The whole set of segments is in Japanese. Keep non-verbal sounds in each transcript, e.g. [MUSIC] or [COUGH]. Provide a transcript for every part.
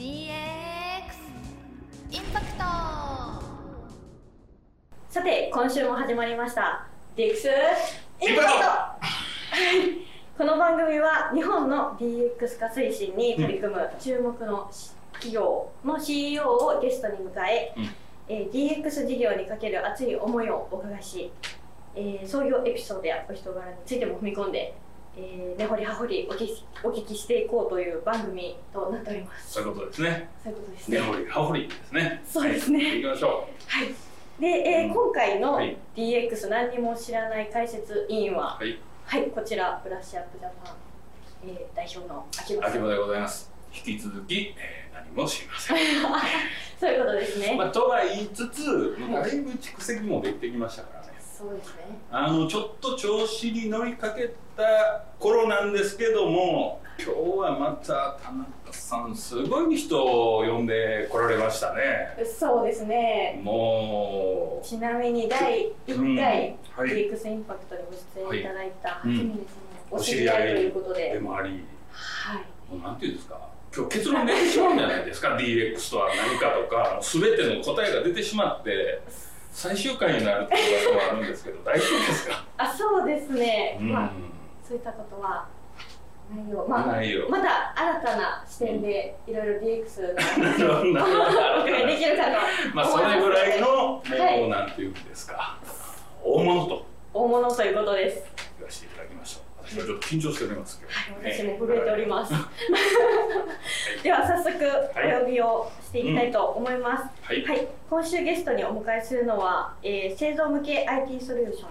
DX インパクトさて今週も始まりました。DX インパクトインパクトはいこの番組は日本の DX 化推進に取り組む注目の企業の CEO をゲストに迎え、うん。えー DX 事業にかける熱い思いをお伺いし、えー創業エピソードやお人柄についても踏み込んで、えー根掘り葉掘りお聞きお聞きしていこうという番組となっておりますそういうことですね。そういうことですね根掘り葉掘りですね。そうですねはい、行きましょはい。で、えーうん今回のはい DX 何にも知らない解説委員は、う。はい、はい、こちらブラッシュアップジャパン、えー代表の秋葉さん。秋葉でございます。引き続き、えー、何も知りません。[LAUGHS] そういうことですね。まあ、とは言いつつ、もうだいぶ蓄積もできてきましたからね。そうですね。あのちょっと調子に乗りかけた頃なんですけども今日はまた田中さんすごい人を呼んでこられましたね。そうですね。もちなみに第1回、うんはい。DX インパクトにご出演いただいたうん。初めてさんのお知り合いということうで、でもあり。はい。もうなんていうんですか。今日結論出てしまうんじゃないですか。DX とは何かとか全ての答えが出てしまって最終回になるって噂もあるんですけど大丈夫ですか、あ、そうですね。うん。まあ、そういったことはないよ。まあ、ないよ。また新たな視点でいろいろ DX のい。ろんなお伺い。できるかとまあそれぐらいのもう、はいなんていうんですか。大物と。大物ということです。言わせていただきましちょっと緊張しておりますけど、はい、私も震えております。では早速お呼びをしていきたいと思います。はい、はい、今週ゲストにお迎えするのは、えー製造向け IT ソリューション、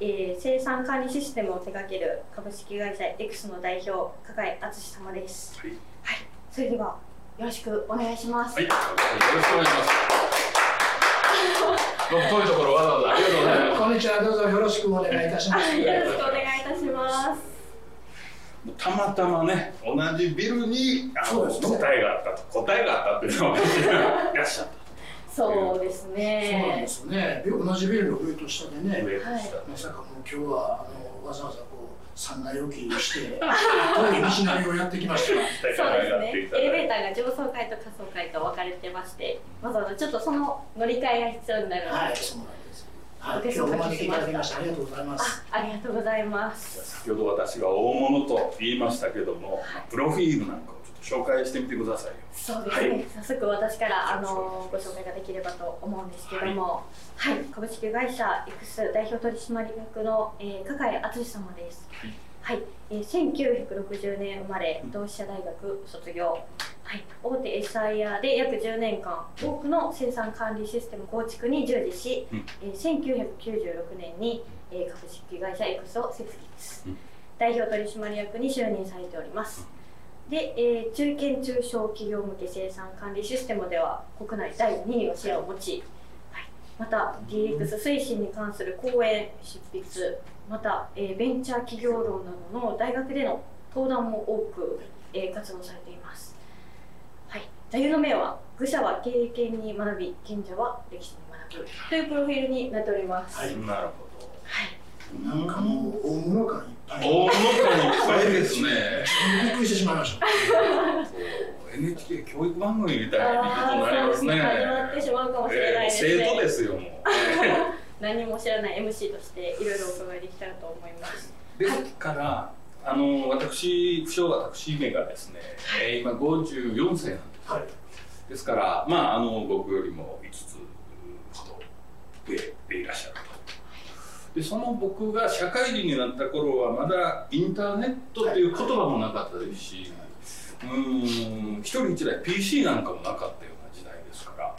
えー生産管理システムを手掛ける株式会社 X の代表加賀井敦様です。はいはい、それではよろしくお願いします。はい、よろしくお願いします僕遠いところわざわざありがとうございますこんにちは、どうぞよろしくお願いいたします。あよろしくお願いいたします。たまたまね同じビルにあの、ね答えがあったと答えがあったっていうのがいらっしゃったそうですそうなんねで。すよね。同じビルの上と下でね、上でしたねまさかもう今日はあのわざわざこう三階置きして、遠い道なりをやってきました。そうですね。エレベータターが上層階と下層階と分かれてまして、わざわざちょっとその乗り換えが必要になるので、はい、そうなんです。はい、今日お招きいただきましてありがとうございます。あありがとうございます。先ほど私が大物と言いましたけどもプロフィールなんかをちょっと紹介してみてくださいよそうですね。はい早速私からあのご紹介ができればと思うんですけども、はい、株式会社 X 代表取締役の、えー、加賀井敦様です。はい、えー、1960年生まれ同志社大学卒業、はい、大手 SIR で約10年間多くの生産管理システム構築に従事し、うん。えー1996年に、えー株式会社 X を設立、うん。代表取締役に就任されております、で、えー中堅中小企業向け生産管理システムでは国内第2位のシェアを持ち、はい、また DX 推進に関する講演執筆また、えーベンチャー企業論などの大学での登壇も多く、えー活動されています、はい、座右の銘は「愚者は経験に学び賢者は歴史に学ぶ」というプロフィールになっております、はい。なるほど。はいなんかもう大物感いっぱい。大物感いっぱいですねびっくりしてしまいました。そう NHK 教育番組みたいなことになりますね始まってしまうかもしれないですね、えー生徒ですよもう [LAUGHS] 何も知らない MC としていろいろお伺いできたらと思います。ですからあの私不詳私めがですね、えー今54歳なんですはい。ですからまああの僕よりも5つほど上でいらっしゃるとでその僕が社会人になった頃はまだインターネットっていう言葉もなかったですし、うーん一人一台 PC なんかもなかったような時代ですから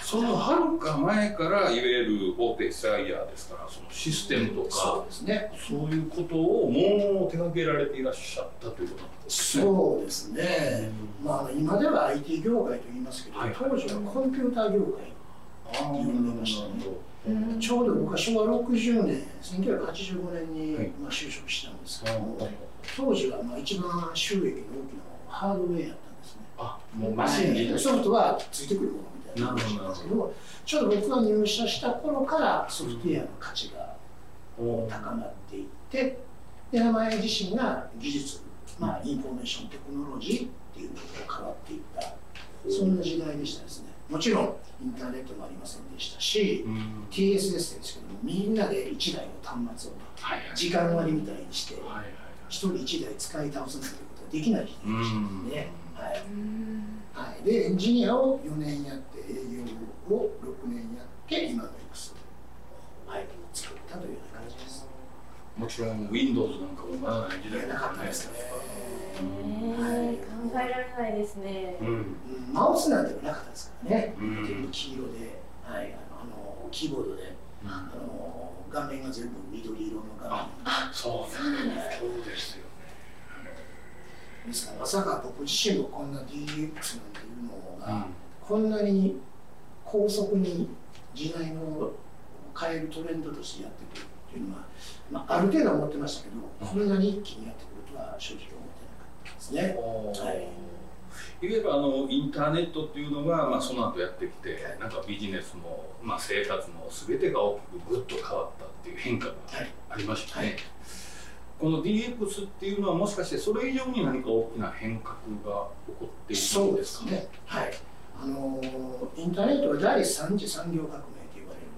そのはるか前からいわゆる大手 SIR ですからそのシステムとそかうですね。そういうことをもう手掛けられていらっしゃったということなんですね。そうですね。まあ今では IT 業界と言いますけど、はい当時はコンピューター業界。あー呼んでましたねうん。ちょうど僕は昭和60年、1985年に、はい。まあ、就職したんですけども、当時はまあ一番収益の大きなハードウェアやったんですね。あもうマシン自体ソフトはついてくるものみたいな話なんですけど、ちょうど僕が入社した頃からソフトウェアの価値がお高まっていって、で名前自身が技術、まあ、インフォメーションテクノロジーっていうことが変わっていったそんな時代でしたですねもちろんインターネットもありませんでしたし、うん。TSS ですけどもみんなで1台の端末をはいはい。時間割みたいにしてはいはい1人1台使い倒すなんてことができない時代でしたので、はい。はい、でエンジニアを4年やって営業を6年やって今の X を、はい、作ったというような。もちろん Windows なんかもまだない時代なかったですね。えー、考えられないですね。マウスなんてのなかったですからね。うん全部黄色で、はい、あのあのキーボードであの画面が全部緑色の画面そうなんですそうですよねですからまさか僕自身もこんな DX なんていうのが、うんこんなに高速に時代を変えるトレンドとしてやってくるいうのは、まあ、ある程度は思ってましたけど、こんなに一気にやってくるとは正直思ってなかったですね。はい。いわばあのインターネットっていうのが、まあ、その後やってきてなんかビジネスも、まあ、生活も全てが大きくぐっと変わったっていう変化がはい。ありましたね、はい。この DX っていうのはもしかしてそれ以上に何か大きな変革が起こっているそうでんですかすね。はい。あのインターネットは第三次産業革命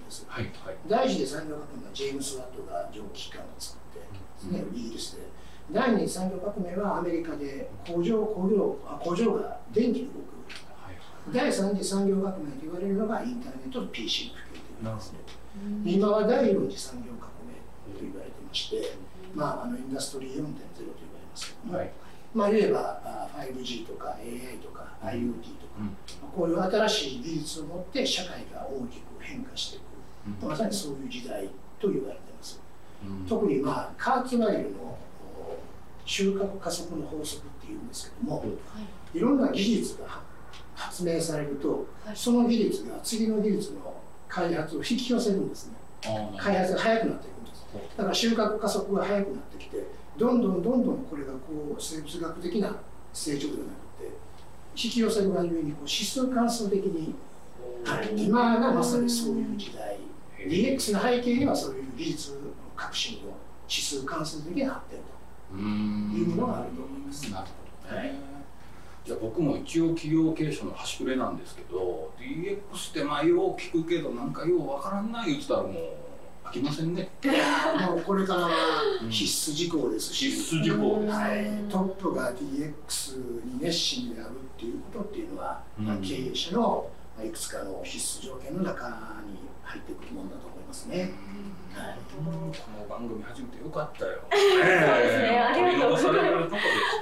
です。はいはい第一次産業革命はジェームス・ワットが蒸気機関を作ってですね、イギリスで。第二次産業革命はアメリカで工場工業あ工場が電気で動く。はい第三次産業革命と言われるのがインターネットと PC の普及と言われますね。うん今は第四次産業革命と言われてまして、まあ、あのインダストリー4.0と言われますけども、はいまあ、言えばあ 5G とか AI とか IoT とか、うんこういう新しい技術を持って社会が大きく変化していく、うんまさにそういう時代と言われてます。うん。特に、まあ、カーツマイルのお収穫加速の法則っていうんですけども、い。ろんな技術が発明されると、はい。その技術が次の技術の開発を引き寄せるんですね。開発が早くなっていくんです。だから収穫加速が早くなってきて、どんどんどんどんこれがこう生物学的な成長ではなくて、引き寄せるがゆえにこう指数関数的に、はい、今がまさにそういう時代、DX の背景にはそういう技術の革新の指数関数的な発展と。いうものがあると思います。なるほどね、はい。じゃあ僕も一応企業経営者の端くれなんですけど DX ってまあよう聞くけどなんかようわからんない言ってたらもう飽きませんね。もうこれからは必須事項ですし、必須事項ですはい、トップが DX に熱心であるっていうことっていうのは、まあうん経営者のまあいくつかの必須条件の中に入ってくるものだと思いますね。はい。この番組始めてよかったよ。そうですね。ありがとうございます。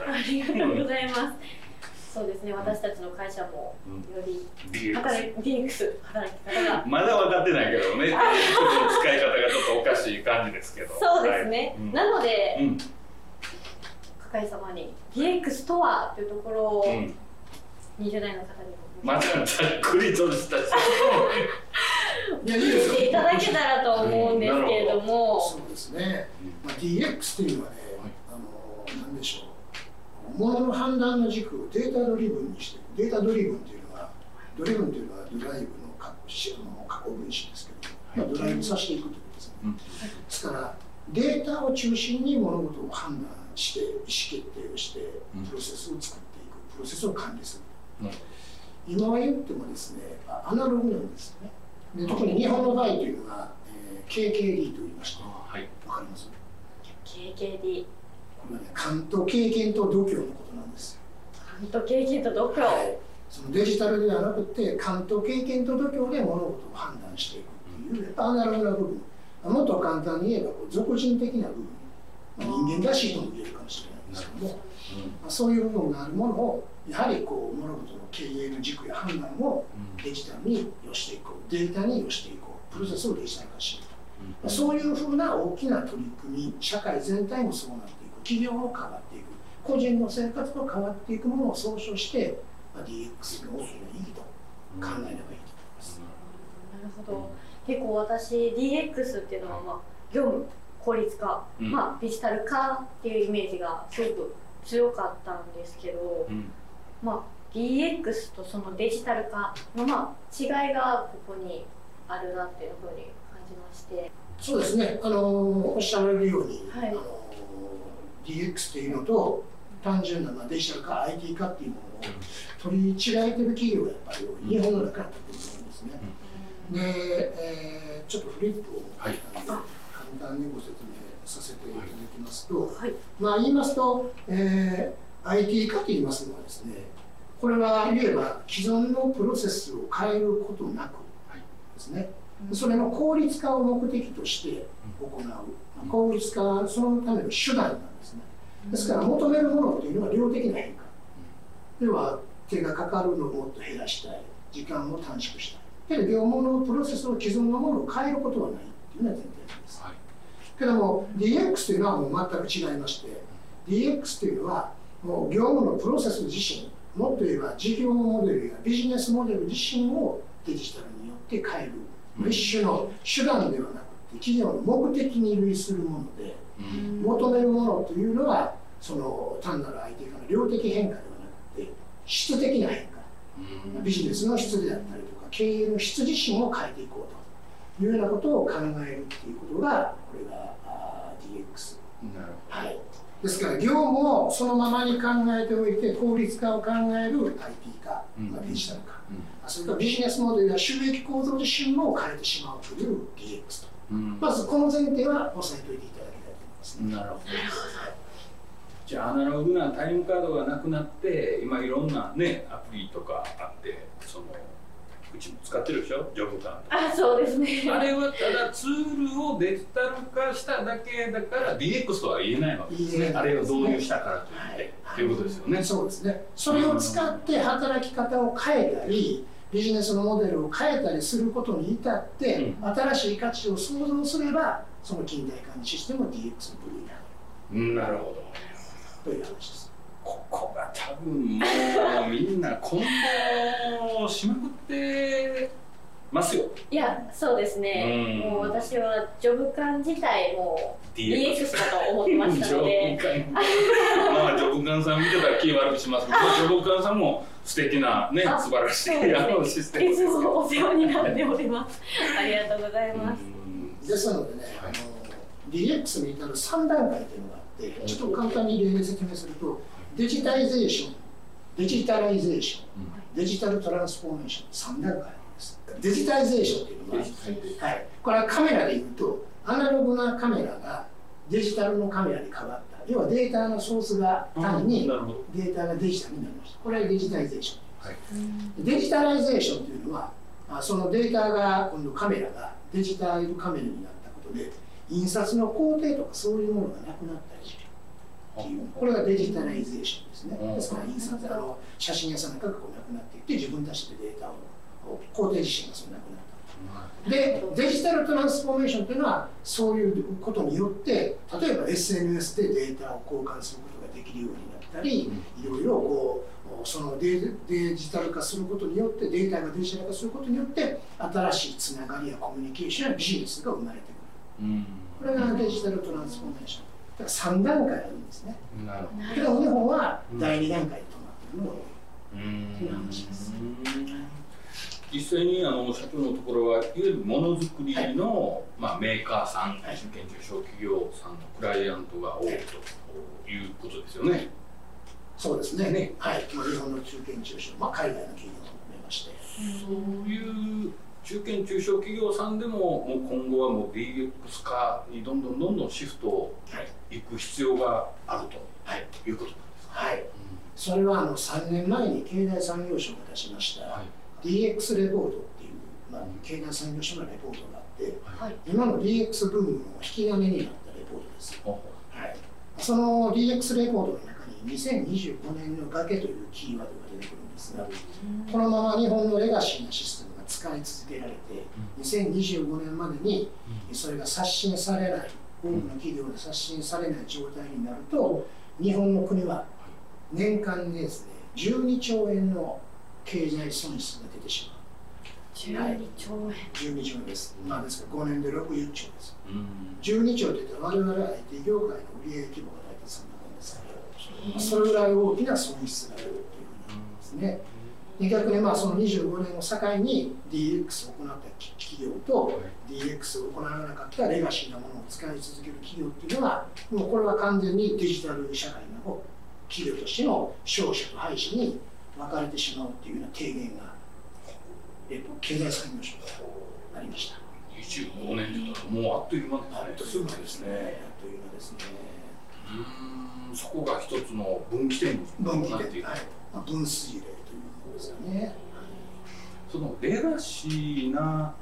ありがとうございます。そうですね、私たちの会社もうん。より働い DX 働き方が。まだ分かってないけどね、使い方がちょっとおかしい感じですけど。そうですね、なので、うん。加会様に DX とはというところをうん、20代の方にも。またざっくりとした質いやいいですよ聞いていただけたらと思うんですけれども、そうですね、まあ、DX というのはね、あのなんでしょう、ものの判断の軸をデータドリブンにしてデータドリブンというのは、ドリブンというのはドライブの過去あの過去分子ですけど、まあ、ドライブさせていくということですね。うんですから、データを中心に物事を判断して、意思決定をしてうん、プロセスを作っていく、プロセスを管理する。うん今は言ってもですね、あアナログなんですね。で特に日本の場合というのは、えー KKD と言いまして、はい。わかります？KKD これはね、勘と経験と度胸のことなんですよ。勘と経験と度胸、はいそのデジタルではなくて、勘と経験と度胸で物事を判断していくっていう、やっぱアナログな部分。もっと簡単に言えば、こう俗人的な部分。まあ、人間らしいとも言えるかもしれないんですけども、まあ、そういう部分があるものを、やはりこう物事の経営の軸や判断をデジタルに寄していこう、データに寄していこう、プロセスをデジタル化していくと。まあそういうふうな大きな取り組み、社会全体もそうなっていく、企業も変わっていく、個人の生活も変わっていくものを総称して、まあ、DX の大きな意義と考えればいいと思います。なるほど。結構私 DX っていうのは、まあ、業務効率化、うん。まあ、デジタル化っていうイメージがすごく強かったんですけど、うん。まあ、DX とそのデジタル化の、まあ、違いがここにあるなっていうふうに感じまして。そうですね、あのおっしゃられるように、はい。あの DX っていうのと単純なまあデジタル化 IT 化っていうものを取り違えてる企業がやっぱり日本の中に立ってると思うんですね。で、えーちょっとフリップを、はい。簡単にご説明させていただきますと、はい。まあ言いますと、えー IT 化と言いますのはですね、これは言えば既存のプロセスを変えることなくですね、それの効率化を目的として行う、効率化はそのための手段なんですね。ですから求めるものというのは量的な変化。では手がかかるのをもっと減らしたい、時間を短縮したい。けど業務のプロセスを既存のものを変えることはないっていうのは前提です。はいけども DX というのはもう全く違いまして DX というのはもう業務のプロセス自身もっと言えば事業モデルやビジネスモデル自身をデジタルによって変える、うん一種の手段ではなくて企業の目的に類するものでうん。求めるものというのはその単なる IT 化の量的変化ではなくて質的な変化。うん。ビジネスの質であったりとか経営の質自身を変えていこうというようなことを考えるっていうことがこれがあー DX なるはい。ですから業務をそのままに考えておいて効率化を考える IT 化、うん。まあ、デジタル化。うん。それからビジネスモデルや収益構造自身も変えてしまうという DX と。うん。まずこの前提は押さえておいていただきたいと思います。ね、なるほど。じゃあアナログなタイムカードがなくなって今いろんなねアプリとかあってそのうちも使ってるでしょ？ジョブターンあそうですね。あれはただツールをデジタル化しただけだから DX とは言えないわけですね。あれを導入したからといって、はい。ということですよね。そうですね。それを使って働き方を変えたりビジネスのモデルを変えたりすることに至って、新しい価値を創造すればその近代化にシステムを DX の部類になる。うんなるほど。という話ですここが多分もうみんな混同しまくってますよ。いやそうですね。うん。もう私はジョブ感自体も DX DX かと思ってましたので。ジョブ官まあジョブカンさん見てたら気悪くしますけど、ジョブカンさんも素敵なねあ素晴らしいね。あのシステム。いつもお世話になっております。ありがとうございます。うん。ですのでね、はい。あの DX に至る3段階というのがあってちょっと簡単に例で説明するとデジタイゼーションデジタライゼーションデジタルトランスフォーメーション3段階あります。デジタイゼーションというのは、はい、これはカメラでいうとアナログなカメラがデジタルのカメラに変わった。要はデータのソースが単にデータがデジタルになりました。これはデジタイゼーションはい。デジタライゼーションというのはあそのデータが今度カメラがデジタルカメラになったことで印刷の工程とかそういうものがなくなったりす。るっていうこれがデジタライゼーションですね。うん。ですから印刷あの写真屋さんなんかがこうなくなっていって自分たちでデータを工程自身がそうなくなった。でデジタルトランスフォーメーションというのはそういうことによって例えば SNS でデータを交換することができるようになったり、いろいろこうそのデデジタル化することによってデータがデジタル化することによって新しいつながりやコミュニケーションやビジネスが生まれてくる。うん。これがデジタルトランスフォーメーション。だから3段階あるんですね。なるほど。けど日本は第2段階となっているのという話です。実際にあの社長のところはいわゆるものづくりの、まあ、メーカーさん、はい中堅中小企業さんのクライアントが多いということですよね。そうですね。ね。はい、まあ日本の中堅中小、まあ、海外の企業も含めまして。そういう中堅中小企業さんでももう今後はもう DX 化にどんどんどんどんシフトをはい、いく必要があると。はい。いうことなんですか？はい、それはあの3年前に経済産業省が出しました、はい。DX レポートっていう、まあ、経済産業省のレポートがあってはい。今の DX ブームの引き金になったレポートです、ほはい、その DX レポートの中に2025年の崖というキーワードが出てくるんですがこのまま日本のレガシーなシステムが使い続けられて2025年までにそれが刷新されない多くの企業で刷新されない状態になると日本の国は年間にですね12兆円の経済損失が出てしま12兆円。う12兆円です、まあ、ですから5年で60兆です。うん。12兆って言ったら我々 IT 業界の売上規模が大体そんなもんですから、まあそれぐらい大きな損失が出るというふうになりますねで逆にまあその25年を境に DX を行った企業と DX を行わなかったレガシーなものを使い続ける企業っていうのはもうこれは完全にデジタル社会の企業としての商社と廃止に分かれてしまうっていうような提言が、えっと、経済産業省からありました。25年って言ったらもうあっという間ですねあっという間ですね。あっという間ですね。うーん。そこが一つの分岐点に分岐点。はい、まあ、分水嶺ですよね。そのレガシーな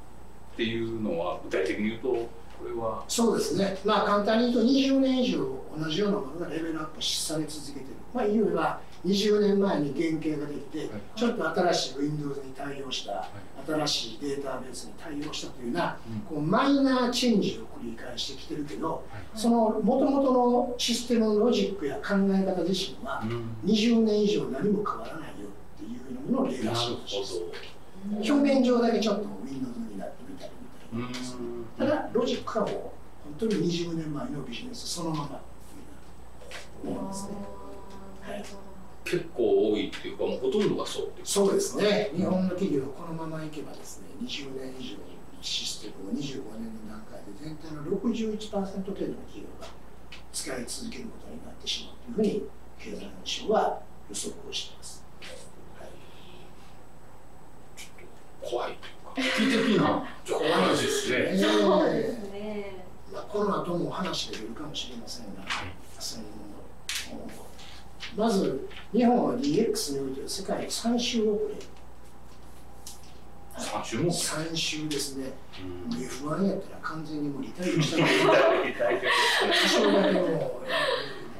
っていうのは具体的に言うとこれは。そうですね。まあ簡単に言うと20年以上同じようなものがレベルアップされ続けてる。まあいわば20年前に原型ができて、ちょっと新しい Windows に対応した、新しいデータベースに対応したというような、こうマイナーチェンジを繰り返してきてるけど、その元々のシステムのロジックや考え方自身は20年以上何も変わらないの単なるレガシーとして表面上だけちょっと Windows になってみたりみたいなですただロジックはもう本当に20年前のビジネスそのままっていうようなものですね。はい結構多いっていうかもうほとんどがそうってそうですね。日本の企業このままいけばですね、20年以上のシステムを25年の段階で全体の61%程度の企業が使い続けることになってしまうというふうに経済の省は予測をしています。はい怖いというか危機的な。ちょっと話ですねそうですね。まあ、この後も話が出るかもしれませんが、そのまず日本は DX においては世界3週遅れ、3週も3週ですね、うん。F1 やったら完全にもうリタイアした。のに、多少だけも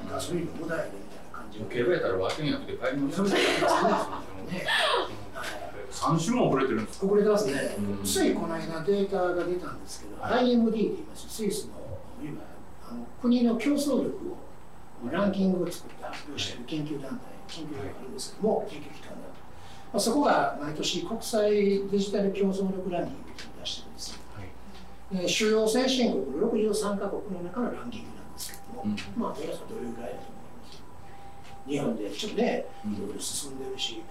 うガソリンの無駄やでみたいな感じの競馬やったら訳になくて帰り [LAUGHS] ますそうですね。ね3週も遅れてるんですか？遅れてますね、うん。ついこの間データが出たんですけど、IMD って言い。ますスイスの今あの国の競争力をランキングを作って発表している研究団体、研究があるんですけども、研究機関だと、まあ、そこが毎年国際デジタル競争力ランキングっていうのを出してるんですよ。で主要先進国63カ国の中のランキングなんですけども、うんまあ、寺さんどれぐらいだと思います。日本でちょっとね、うん。いろいろ進んでるし、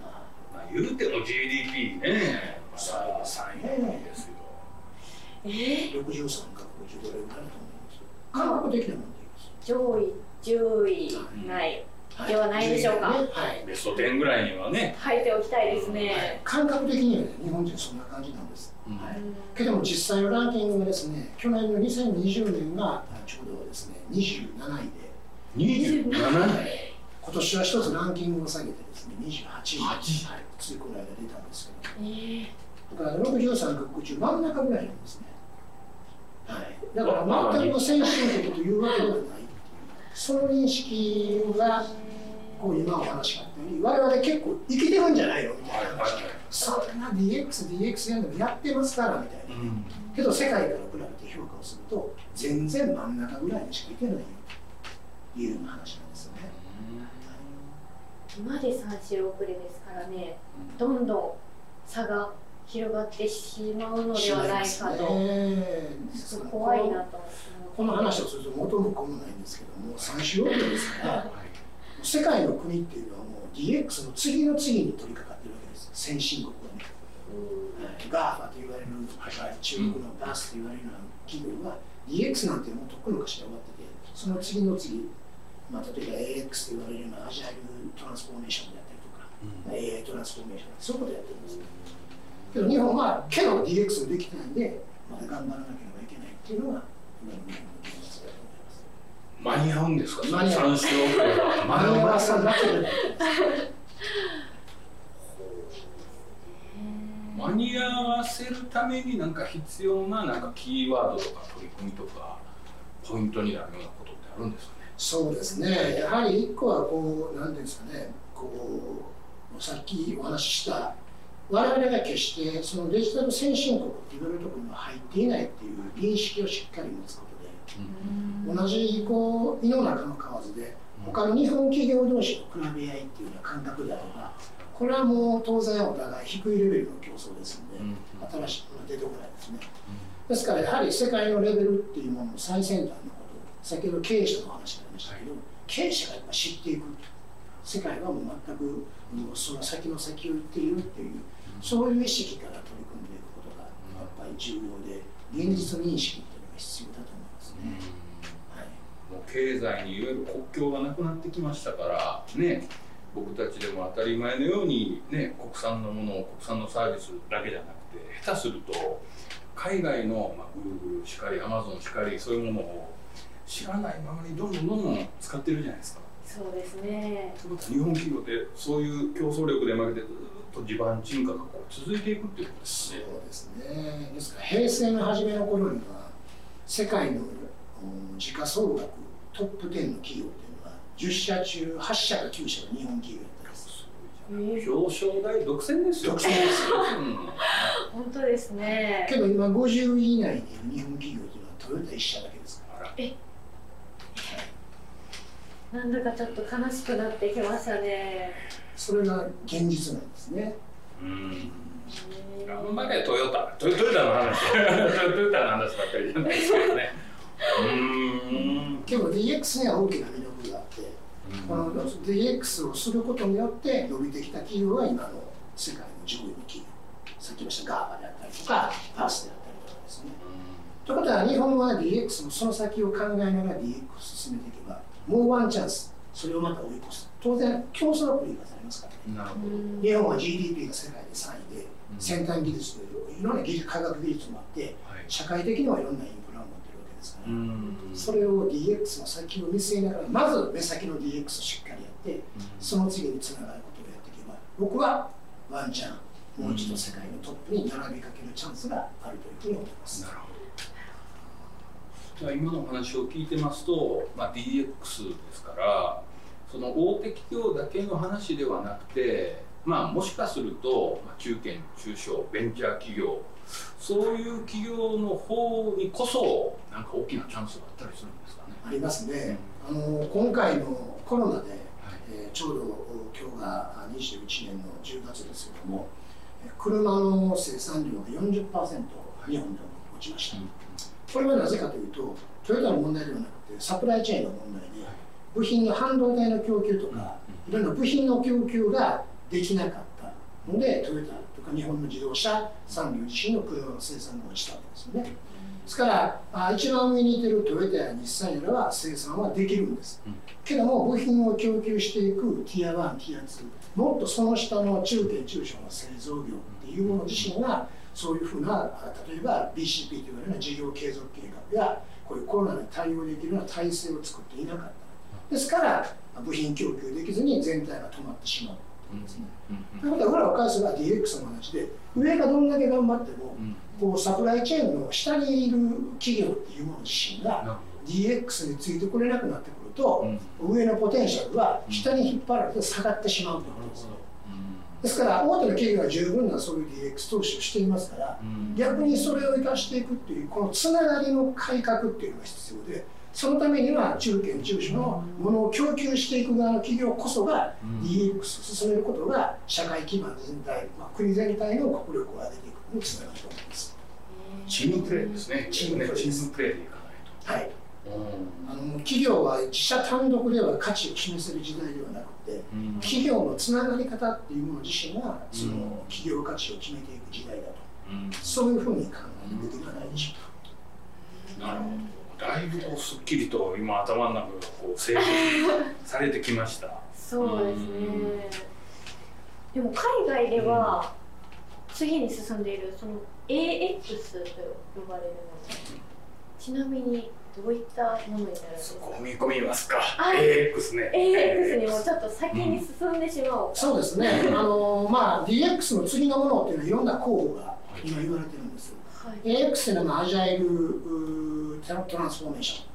まあ、まあ言うても GDP ね。まそうだです3ね位ですよ。え？ー、63カ国中どれぐらいだと思います。感覚的なもんです。上位、10位、ない。ではないでしょうか。ね。はい。ベスト10ぐらいにはね。書いておきたいですね。感覚的にはね、日本人そんな感じなんです。うん。はい。けども実際のランキングがですね、去年の2020年がちょうどですね、27位で、27はい今年は一つランキングを下げてですね、28位に、8はい、ついこの間出たんですけど、え。ーだから63カ国中真ん中ぐらいなんですね。はい、だから全く先進国というわけではないっていう、その認識が、こう今お話があったように、我々結構生きてるんじゃないのみたいな話、そんな DX、DX やんでもやってますからみたいな。うん。けど世界から比べて評価をすると、全然真ん中ぐらいにしかいけないよ。という話なんです。今で3周遅れですからね、どんどん差が広がってしまうのではないかと、ねちょっと怖いなと思って。この話をすると元も子もないんですけども、3周遅れですから、世界の国っていうのはもう DX の次の次に取り掛かってるわけです、先進国はね。 GAFA と言われる、中国の BATH と言われるような企業は DX なんてもうとっくの昔で終わってて、その次の次、まあ、例えば AX と言われるようなアジャイルトランスフォーメーションであったりとか、AI トランスフォーメーションそういうことやってるんですけど日本はけど DX できてないんでまだ頑張らなければいけないっていうのが今の日本の現実だと思います間に合うんですか？間に合う。3週遅れは間に合わさなければいけない間に合わせるためになんか必要ななんかキーワードとか取り組みとかポイントになるようなことってあるんですかね？そうですね。やはり一個はこう何ていうんですかね。こうさっきお話しした我々が決してそのデジタル先進国って言われるところには入っていないっていう認識をしっかり持つことで同じこう胃の中の蛙で他の日本企業同士の比べ合いっていうような感覚であればこれはもう当然お互い低いレベルの競争ですので、新しいものが出てこないですね。ですからやはり世界のレベルっていうものの最先端の先ほど経営者の話がありましたけど、経営者がやっぱ知っていく世界はもう全くもうその先の先を行っているっていうそういう意識から取り組んでいくことがやっぱり重要で現実認識っていうのが必要だと思いますね。はいもう経済にいわゆる国境がなくなってきましたからね僕たちでも当たり前のようにね国産のものを国産のサービスだけじゃなくて下手すると海外の、まあ、Google しかり Amazon しかりそういうものを知らないままにどんどんどんどん使ってるじゃないですか。そうですねということは日本企業でそういう競争力で負けてずっと地盤沈下がこう続いていくっていうことですそうね。ですねですから平成の初めの頃には世界のうん時価総額トップ10の企業っていうのは10社中8社か9社が日本企業だったんです表彰台独占ですよ。独占ですようん本当ですねけど今50位以内にいる日本企業というのはトヨタ1社だけですからあらなんだかちょっと悲しくなってきましたね。それが現実なんですね。うん。頑張れトヨタ。トヨトヨタの話。[LAUGHS] トヨタの話ばっかりじゃないですけどね。うーん。けど DX には大きな魅力があってこの DX をすることによって伸びてきた企業は今の世界の上位の企業さっき言いましたガーバであったりとかパースであったりとかですねということは日本は DX のその先を考えながら DX を進めていけばもうワンチャンスそれをまた追い越す当然競争アプリがされますからねなるほうん日本は GDP が世界で3位でうん先端技術でいろんな技術科学技術もあってど。はい。社会的にはいろんなインフラを持ってるわけですから、んそれを DX の先を見据えながらまず目先の DX をしっかりやってその次につながることをやっていけば僕はワンチャンもう一度世界のトップに並びかけるチャンスがあるというふうに思います。なるほど。じゃあ今のお話を聞いてますと、まあ、DX ですからその大手企業だけの話ではなくて、まあ、もしかすると、まあ、中堅中小ベンチャー企業そういう企業の方にこそなんか大きなチャンスがあったりするんですかね。ありますね。あの今回のコロナで、はいえーちょうど今日があ21年の10月ですけども、えー車の生産量が40%日本で落ちました。これはなぜかというと、トヨタの問題ではなくて、サプライチェーンの問題で、部品の半導体の供給とか、いろんな部品の供給ができなかったので、トヨタとか日本の自動車産業自身の車の生産が落ちたわけですよね。ですから、あ一番上にいてるトヨタや日産やらは生産はできるんです。うんけども、部品を供給していくティア1、ティア2、もっとその下の中堅中小の製造業っていうもの自身が、そういうふうな、あ例えば BCP というような事業継続計画や、こういうコロナに対応できるような体制を作っていなかった。ですから、部品供給できずに全体が止まってしまう。ということは、裏を返せば DX の話で、上がどんだけ頑張っても、こうサプライチェーンの下にいる企業っていうもの自身が DX についてこれなくなってくると、上のポテンシャルは下に引っ張られて下がってしまうということです。ですから大手の企業は十分なそういう DX 投資をしていますから、逆にそれを生かしていくっていうこのつながりの改革っていうのが必要でそのためには中堅中小のものを供給していく側の企業こそが DX を進めることが社会基盤全体、まあ、国全体の国力を上げていくのにつながると思います。チームプレーですね。チームプレーでいかないはい、と。あの企業は自社単独では価値を示せる時代ではなくて企業のつながり方っていうもの自身がその企業価値を決めていく時代だとそういうふうに考えるべきではないでしょうか。なるほど。だいぶこうすっきりと今頭の中がこう整理されてきました。そうですねでも海外では次に進んでいるその AX と呼ばれるものちなみにどういったものになるんですかそこ踏み込みますか。あ AX ね。AX にもちょっと先に進んでしまおうか、そうですね。[LAUGHS] あのまあ DX の次のものっていうのはいろんな候補が今言われてるんです。はい、AX というのはアジャイルトランスフォーメーション。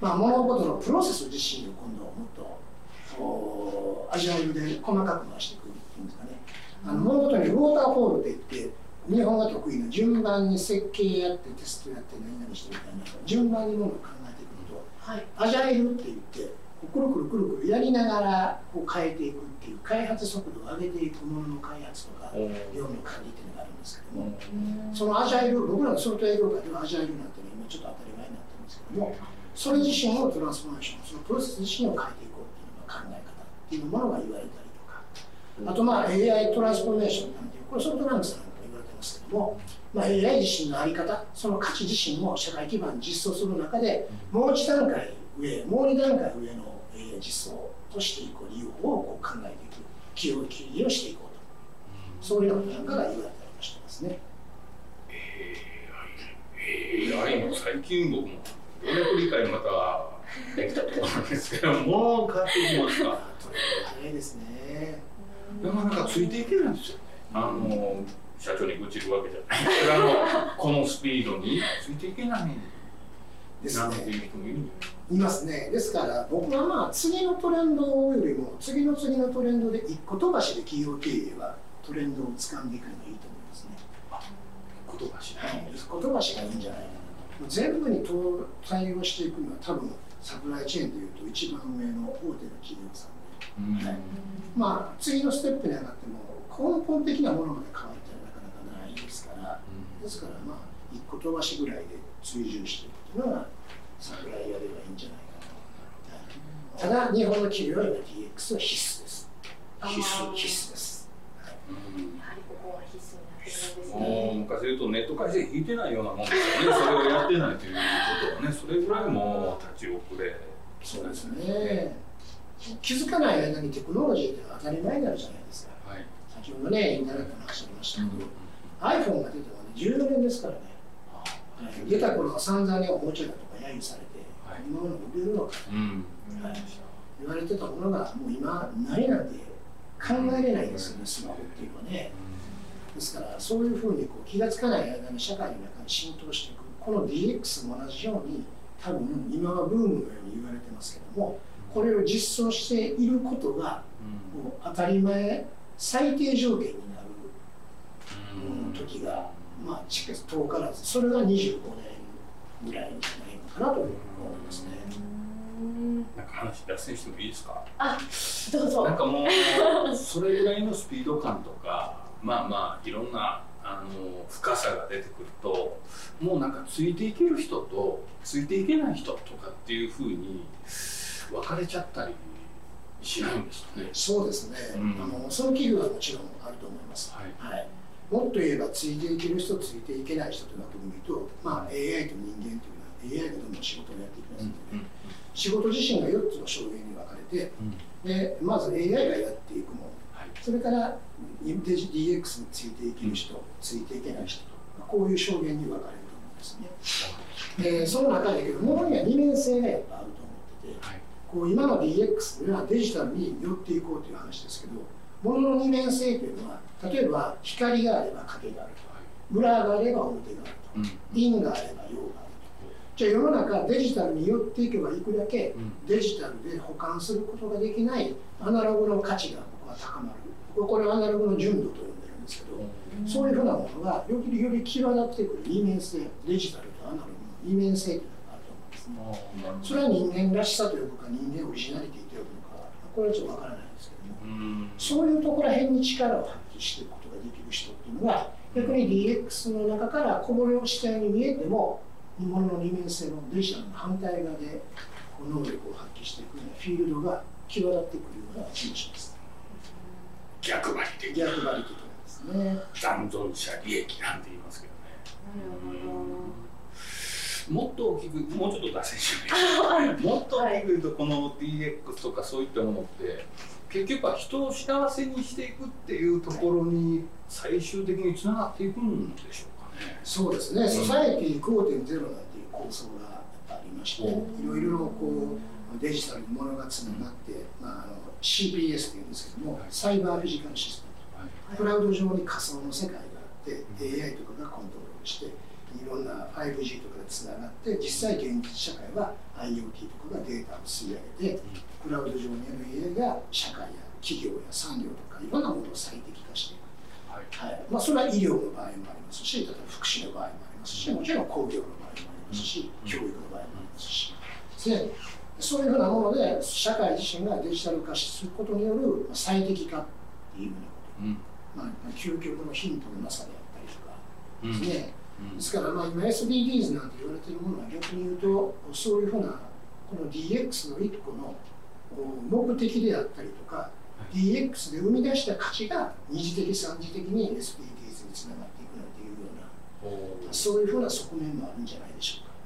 まあ物事のプロセス自身を今度はもっとおアジャイルで細かく回していくっていうんですかね。あの物事にウォーターフォールって言って日本が得意な順番に設計やってテストやって何々してみたいな順番にものを考えていくのと。はい、アジャイルって言ってこうくるくるくるくるやりながらこう変えていくっていう開発速度を上げていくものの開発とか業務の管理っていうのがあるんですけども、うん。そのアジャイル僕らのソフトウェア業界ではアジャイルなんていうのは今ちょっと当たり前になってるんですけどもそれ自身をトランスフォーメーションそのプロセス自身を変えていこうっていうのが考え方っていうものが言われたりとか。あとまあ AI トランスフォーメーションなんていうこれソフトランクさんまあ、AI 自身の在り方その価値自身も社会基盤に実装する中でもう一段階上もう2段階上の AI 実装としていく利用をこう考えていく企業切りをしていこうと。そういうようなことなんかが言われたりもしてますね。AI も最近僕もようやく理解またできたところなんですけども。[LAUGHS] う変わってきますか [LAUGHS] とれ早いですね。なかなかついていけないんですよね。あの社長に愚痴るわけじゃないあのこのスピードについていけないですね。いますね。ですから僕はまあ次のトレンドよりも次の次のトレンドで一個飛ばしで企業経営はトレンドを掴んでいくのがいいと思いますね。言葉しなはいい、一個飛ばしがいいんじゃないかなと。全部にと対応していくには多分サプライチェーンでいうと一番上の大手の企業さんで。うんはいまあ次のステップに上がっても根本的なものまで変わるってなかなかないですから。ですからまあ一個飛ばしぐらいで追従していくというのがサプライやればいいんじゃないかな。と。ただ日本の企業は今 DX は必須です。必須必須です。うん。やはりここは必須になってくるん。ですもうね。昔で言うとネット回線引いてないようなもん。ですよねそれをやってないということはねそれぐらいもう立ち遅れそうですね。気づかない間にテクノロジーって当たり前になるじゃないですか。はい先ほどねインターネットの話ありましたけど、iPhone が出てもね14年ですからね。出た頃は散々におもちゃだとか揶揄されて、はい。今の売れるのかうん。はい。言われてたものがもう今ないなんて考えれないですよね、スマホっていうのはね。ですからそういうふうにこう気がつかない間に社会の中に浸透していくこの DX も同じように多分今はブームのように言われてますけどもこれを実装していることがもう当たり前最低条件になるうん時がまあ近く遠からずそれが25年ぐらいにないのかなと思いますね。なんか話脱線してもいいですか？あ、どうぞ。なんかもうそれぐらいのスピード感とかまあまあいろんなあの深さが出てくるともうなんかついていける人とついていけない人とかっていうふうに分かれちゃったりしないんですかね？そうですね、うんあのその企業はもちろんあると思います。はいはい、もっと言えばついていける人ついていけない人という枠組みと、まあ、AI と人間というのは AI がどんどん仕事をやっていきますので、ね。仕事自身が4つの証言に分かれてでまず AI がやっていくもの。はい。それからデジ DX についていける人、ついていけない人と、まあこういう証言に分かれると思うんですね。でその中だけどものには二面性がやっぱあると思ってて。はい。こう今の DX ではデジタルに寄っていこうという話ですけど、ものの二面性というのは、例えば光があれば影があると、裏があれば表があるうん。と、陰があれば陽があると。じゃあ世の中デジタルに寄っていけばいくだけうんデジタルで保管することができないアナログの価値が僕は高まる。これはアナログの純度と呼んでるんですけど、そういうふうなものがよりより際立ってくる。二面性、デジタルとアナログの二面性というのがあると思うんですそれは人間らしさと呼ぶか人間オリジナリティと呼ぶのかこれはちょっとわからないそういうところら辺に力を発揮していくことができる人っていうのが逆に DX の中からこぼれ落ちたように見えても日本の二面性のデジタルの反対側で能力を発揮していくようなフィールドが際立ってくるような気がします逆張り的逆張り的なんですね残存者利益なんて言いますけどね。なるほど。もっと大きく、もうちょっと脱線しな [LAUGHS] い。もっと大きく言うと、この DX とかそういったものって、結局は人を幸せにしていくっていうところに最終的につながっていくんでしょうかね。そうですね、ソサエティ5.0なんていう構想がありまして、いおろいろこうデジタルにものがつながって、まあ、あの CPS というんですけども、はい。サイバーフィジカルシステム、クラウド上に仮想の世界があって、AI とかがコントロールして、いろんな 5G とかでつながって、実際現実社会は IoT とかがデータを吸い上げて、クラウド上にある AI が社会や企業や産業とかいろんなものを最適化していく。はい。はいまあ、それは医療の場合もありますし、例えば福祉の場合もありますし、もちろん工業の場合もありますし、うん教育の場合もありますし、でそういうふうなもので、社会自身がデジタル化することによるまあ最適化っていうふうなこと、うん。まあ、究極のヒントのなさであったりとかうん。ですね、うんですから、まあ、今 SDGs なんて言われているものは逆に言うと、そういうふうなこの DX の一個のお目的であったりとか、DX で生み出した価値が二次的三次的に SDGs につながっていくなんていうようなそういうふうな側面もあるんじゃないでしょうか。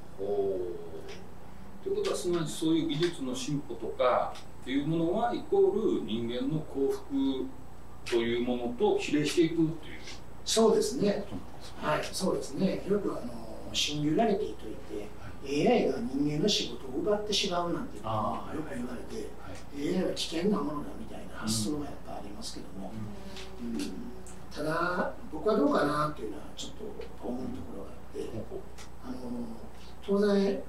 ということはすなわちそういう技術の進歩とかっていうものはイコール人間の幸福というものと比例していくっていうそうですね。はいそうですね。よくあのシンギュラリティといって、AI が人間の仕事を奪ってしまうなんていうのよく言われて、はい。AI は危険なものだみたいな発想がやっぱありますけども、うん。ただ僕はどうかなっていうのはちょっと思うところがあってあの当然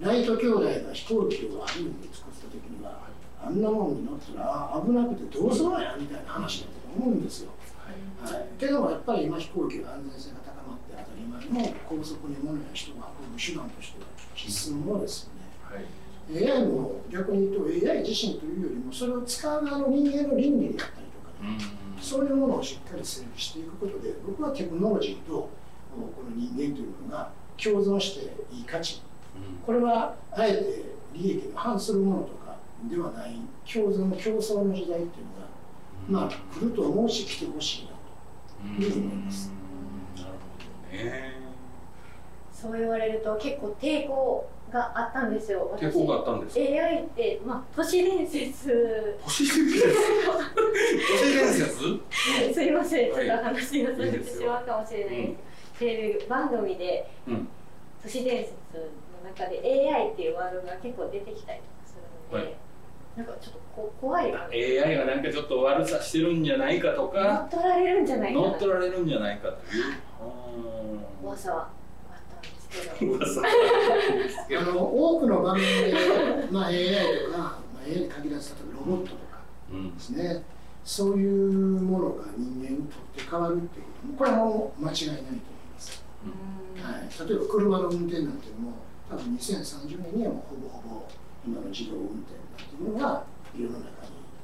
ライト兄弟が飛行機をハリウッドで作った時にはあんなもんに乗ったらあ危なくてどうするんやみたいな話だと思うんですよ。はい、けどもやっぱり今飛行機の安全性が高まって当たり前の高速に物や人を運ぶ手段としては必須のものですよね。はい。AI も逆に言うと AI 自身というよりもそれを使う側の人間の倫理であったりとかね、そういうものをしっかり整理していくことで僕はテクノロジーとこの人間というものが共存していい価値。これはあえて利益に反するものとかではない共存競争の時代っていうのがまあ来ると思うし来てほしいなと思います。なるほどね。そう言われると結構抵抗があったんですよ私抵抗があったんですか？AI って、まあ、都市伝説都市伝説？都市伝説？[LAUGHS] すいません、はいちょっと話がそれてしまうかもしれないです、テレビ番組でうん。都市伝説の中で AI っていうワードが結構出てきたりとかするので、はいなんかちょっとこ怖いな AI がなんかちょっと悪さしてるんじゃないかと乗かっ。取られるんじゃないかな乗っ取られるんじゃないかという。噂はあったんですけど噂。[LAUGHS] あの多くの番組で、まあ、AI とか、まあ、AI に限らず例えばロボットとかうんで。すねそういうものが人間にとって変わるっていうこともこれはもう間違いないと思います、はい、例えば車の運転なんていうのも多分2030年にはもうほぼほぼ今の自動運転なんていうのが世の中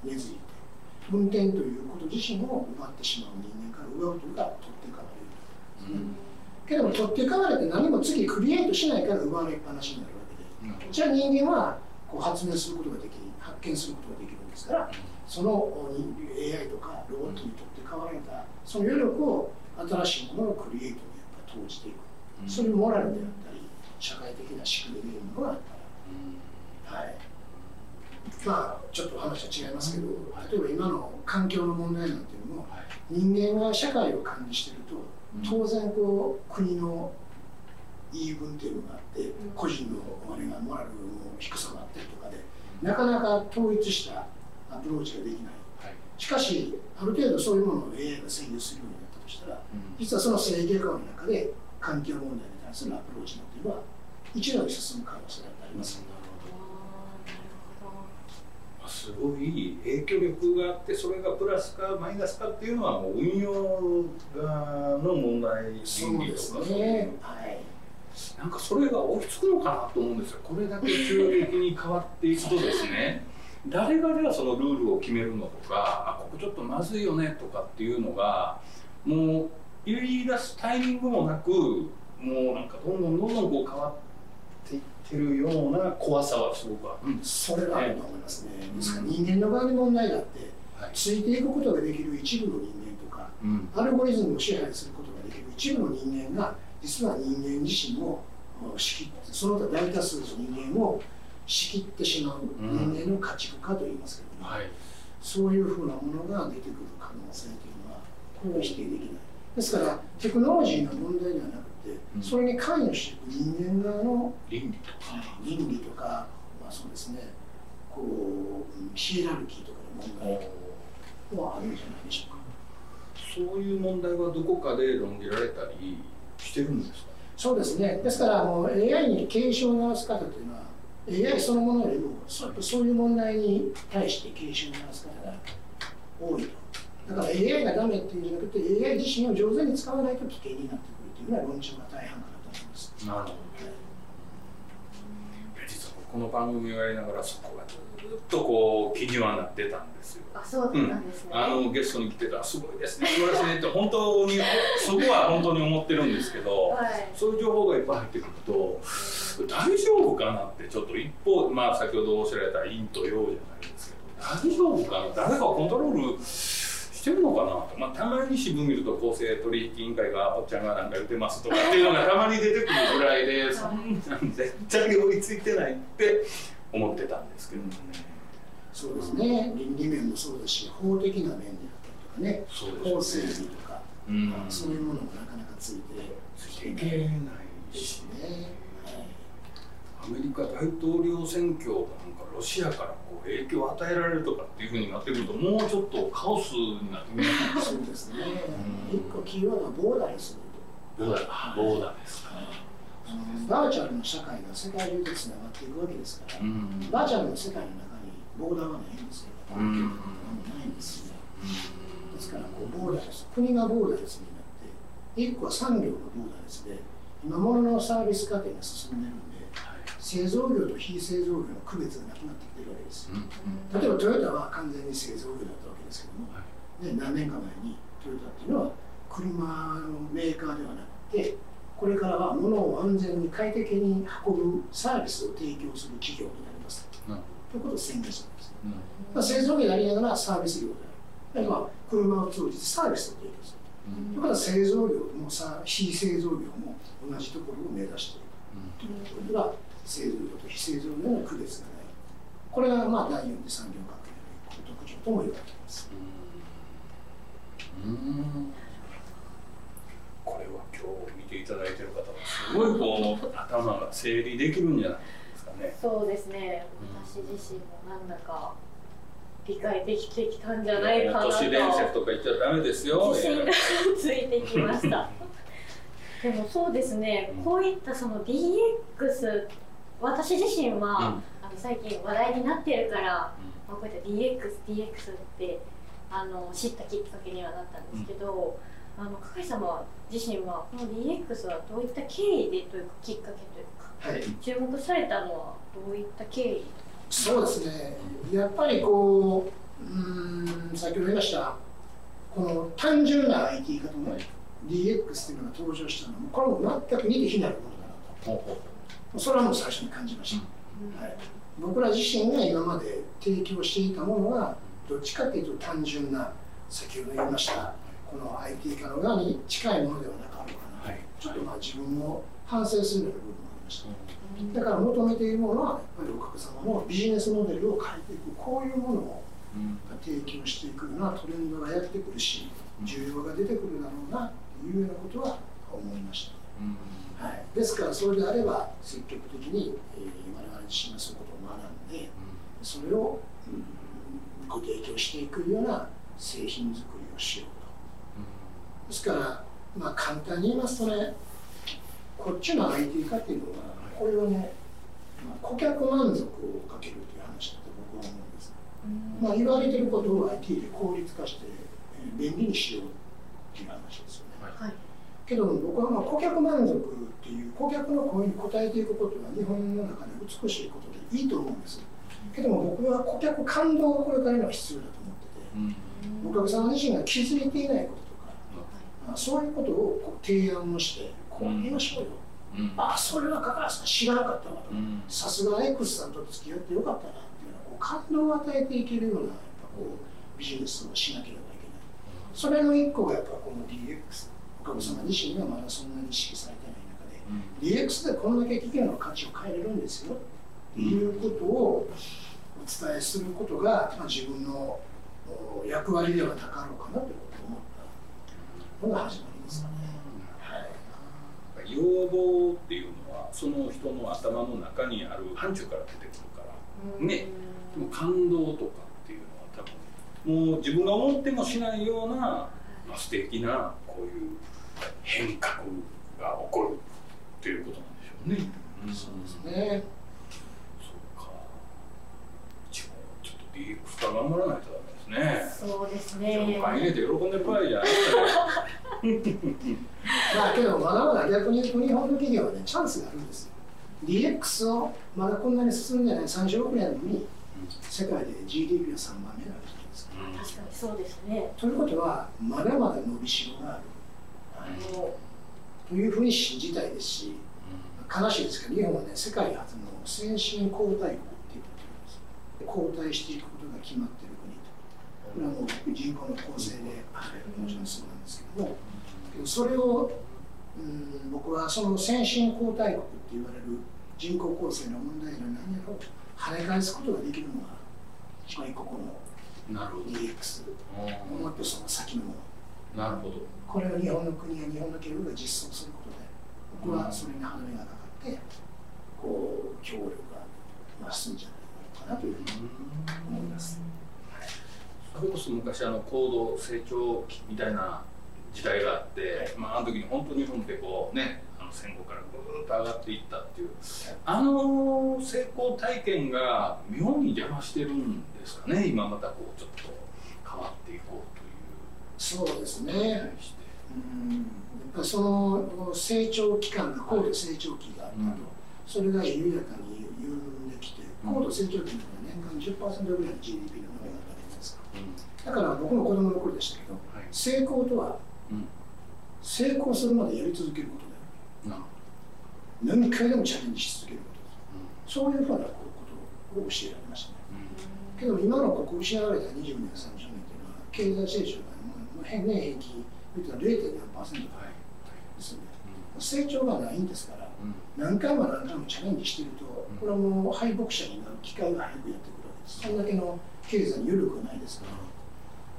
に根付いて運転ということ自身を奪ってしまう人間から奪うというか取って代われるうことですね、けども取って代われて何も次クリエイトしないから奪われっぱなしになるわけでじゃあ人間はこう発明することができ発見することができるんですからその AI とかロボットにとって代わられたその余力を新しいもののクリエイトにやっぱ投じていく。そういうモラルであったり社会的な仕組みというものがあったらはいまあちょっと話は違いますけど例えば今の環境の問題なんていうのも人間が社会を管理していると当然こう国の言い分っていうのがあって個人のあれがモラルの低さがあったりとかでなかなか統一したアプローチができない。はい。しかしある程度そういうものを AI が制御するようになったとしたら実はその制御下の中で環境問題に対するアプローチなんていうのは一度に進む可能性がありますすごい影響力があってそれがプラスかマイナスかっていうのはもう運用側の問題そうです倫理とかね。はい。なんかそれが追いつくのかなと思うんですよ。これだけ急激に変わっていくとですね誰がじゃあそのルールを決めるのとかあここちょっとまずいよねとかっていうのがもう言い出すタイミングもなくもうなんかどんどんどんどんこう変わっていってるような怖さはすごくある。ん。ですそれがあると思いますね。ですから人間の側に問題があってはいついていくことができる一部の人間とかうん。アルゴリズムを支配することができる一部の人間が実は人間自身を仕切ってその他大多数の人間を仕切ってしまう人間の家畜化といいますけども、はい。そういうふうなものが出てくる可能性というのはこれは否定できないですからテクノロジーの問題ではなくて、うんそれに関与していく人間側の倫理とか倫理とか、まあ、そうですねこううんヒエラルキーとかの問題はあるんじゃないでしょうか。そういう問題はどこかで論じられたりしてるんですか？そうですね。ですからもう AI に警鐘を鳴らす方というのは AI そのものよりもそうそういう問題に対して警鐘を鳴らす方が多いと。だから AI がダメっていうんじゃなくて AI 自身を上手に使わないと危険になってくるというのは論調が大半かなと思います。なるほど実はこの番組をやりながらそこがずっとこう気にはなってたんですよ。あそうなんですね、あのゲストに来てたらすごいですね素晴らしいねって本当にそこは本当に思ってるんですけど、はいそういう情報がいっぱい入ってくると大丈夫かなってちょっと一方まあ先ほどおっしゃられた陰と陽じゃないですけど大丈夫かな誰かコントロールししてるのかなと、まあ、たまに新聞見ると公正取引委員会がおっちゃんがなんか言ってますとかっていうのがたまに出てくるぐらいでそんなん絶対追いついてないって思ってたんですけどね。そうですね。倫理面もそうだし法的な面であったりとかね。そう法ですね。整備とか、うん。そういうものもなかなかついてついていけないですしね、アメリカ大統領選挙なんかロシアからこう影響を与えられるとかっていうふうになってくるともうちょっとカオスになってくるはい、そうですね、うん。一個キーワードはボーダーレスボーダーボーダーですかバーチャルの社会が世界中でつながっていくわけですから、うん。バーチャルの世界の中にボーダーはないんですけど、うん。ないんですよね。ですからこうボーダーレス、国がボーダーレスになって、一個は産業のボーダーレスで、今物のサービス過程が進んでるんで、製造業と非製造業の区別がなくなってきてるわけですよ。例えばトヨタは完全に製造業だったわけですけども、で何年か前にトヨタっていうのは車のメーカーではなくてこれからは物を安全に快適に運ぶサービスを提供する企業になります。うんということを宣言したんです、うん。まあ、製造業でありながらサービス業である。だからまあ車を通じてサービスを提供する。ということは製造業もさ非製造業も同じところを目指している。ということが製造業と非製造業の区別がない。これがまあ第四次産業革命の特徴とも言われています。うん。これは今日見ていただいてる方はすごいこう頭が整理できるんじゃないですかね。そうですね。私自身もなんだか理解できてきたんじゃないかなと。都市伝説とか言っちゃダメですよ。自信がついてきました。[LAUGHS] でもそうですね。こういったその DX 私自身は、うん。あの最近話題になってるから、まあ、こういった DXDX ってあの知ったきっかけにはなったんですけど、あの加賀井様自身はこの DX はどういった経緯でというかきっかけというかはい。注目されたのはどういった経緯そうですね、やっぱりこう、うーん、先ほど言いました、この単純な IT 化とね、DX というのが登場したのも、これも全く似て非なるものだなほうほと、それはもう最初に感じました。はい、僕ら自身が今まで提供していたものは、どっちかというと単純な、先ほど言いました、この IT 化の側に近いものではなかろうかな、はい。ちょっとまあ自分を反省するような部分もありました。だから求めているものは、やっぱりお客様のビジネスモデルを変えていく、こういうものをうん提供していくようなトレンドがやってくるし、需要が出てくるだろうなというようなことは思いました。うんはい、ですから、それであれば、積極的に、えー、我々自身がそういうことを学んで、それを、うんご提供していくような製品作りをしようと。ですから、まあ、簡単に言いますとね、こっちの IT 化っていうのは、これをね、まあ、顧客満足をかけるという話だと僕は思うんです。まあ、言われてることを IT で効率化して、えー便利にしようっていう話ですよね。はいけど僕はまあ顧客満足っていう顧客の声に応えていくことは日本の中で美しいことでいいと思うんです。けども僕は顧客感動がこれからには必要だと思ってて。うん。お客様自身が気づいていないこととかあそういうことをこう提案をしてこう言いましょうよ、うん。あそれは香川さん知らなかったわと。うん。さすが X さんと付き合ってよかったなっていうようなこう感動を与えていけるようなやっぱこうビジネスをしなければいけない。それの一個がやっぱこの DX お客様自身がまだそんなに意識されてない中で DX でこんだけ企業の価値を変えれるんですよ。っていうことをお伝えすることが、まあ、自分のお役割ではなかろうかなということを思ったのが始まりですかね。はい。要望っていうのはその人の頭の中にある範疇から出てくるから。ね。でも感動とかっていうのは多分もう自分が思ってもしないような、まあ、素敵なこういう変革が起こるっていうことなんでしょうね。そうですね。そうか。うちもちょっと DX 化頑張らないとダメですね。そうですねお金入れて喜んでる場合じゃない。[LAUGHS] まあけどまだまだ逆に言うと日本の企業はねチャンスがあるんですよ。DX をまだこんなに進んでない30億年なのに世界で GDP は3番目なんじゃないですか。確かにそうですねということはまだまだ伸びしろがある。もというふうに信じたいですし、悲しいですけど日本はね世界初の先進交代国って言ってるんです。後退していくことが決まっている国と。これはもう人口の構成で働くもちろんそうなんですけどもけどそれをうん僕はその先進後大国って言われる人口構成の問題が何やろう跳ね返すことができるのが外国のなるほど。DX もっとその先のもの。なるほど。これを日本の国や日本の企業が実装することで僕はそれに歯止めがかかってこう協力が増すんじゃないかなというふうに思います。それこそ昔あの高度成長期みたいな時代があって、まあ、あの時に本当に日本ってこうね戦後からぐーっと上がっていったっていうあの成功体験が妙に邪魔してるんですかね今またこうちょっと変わっていこうというそうですね。うんやっぱりその成長期間が高度成長期があったと、うんそれが緩やかに緩んできて、うん高度成長期の年間10%ぐらいの GDP の伸びがあったわけじゃないですか。うだから僕の子供の頃でしたけど、んはい成功とはうん成功するまでやり続けること何回でもチャレンジし続けることそういうふうなことを教えられましたね。うんけど今のここ失われた20年、30年っていうのは、経済成長が年平均、言ったら0.4%はいですよね。う成長がないんですから、ん何回も何回もチャレンジしてると、これはもう敗北者になる機会が早くやってくるわけです。そんだけの経済に余力がないですから。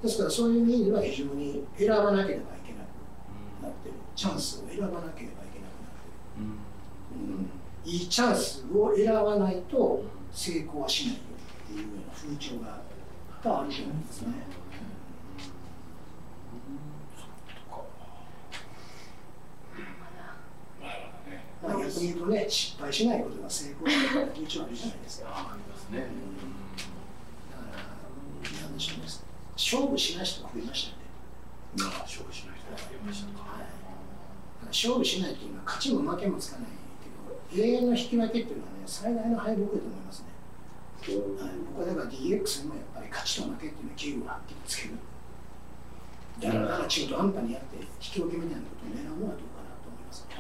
ですからそういう意味では非常に選ばなければいけなくなってる。チャンスを選ばなければうんいいチャンスを選ばないと成功はしないよっていうような風潮ががあると思うんですね。まあ、逆に言うとね、失敗しないことが成功する風潮あるじゃないですか。ありますね。んでしょうね。勝負しない人が増えましたよね。まあ勝負しない人が増えましたか。はい勝負しないっていうのは勝ちも負けもつかない永遠の引き分けっていうのはね、最大の敗北だと思いますね。はい、僕はだから DX もやっぱり勝ちと負けっていうのは器具をはっきりつける。だから、中途半端にやって、引き分けみたいなことを狙うのはどうかなと思いますね。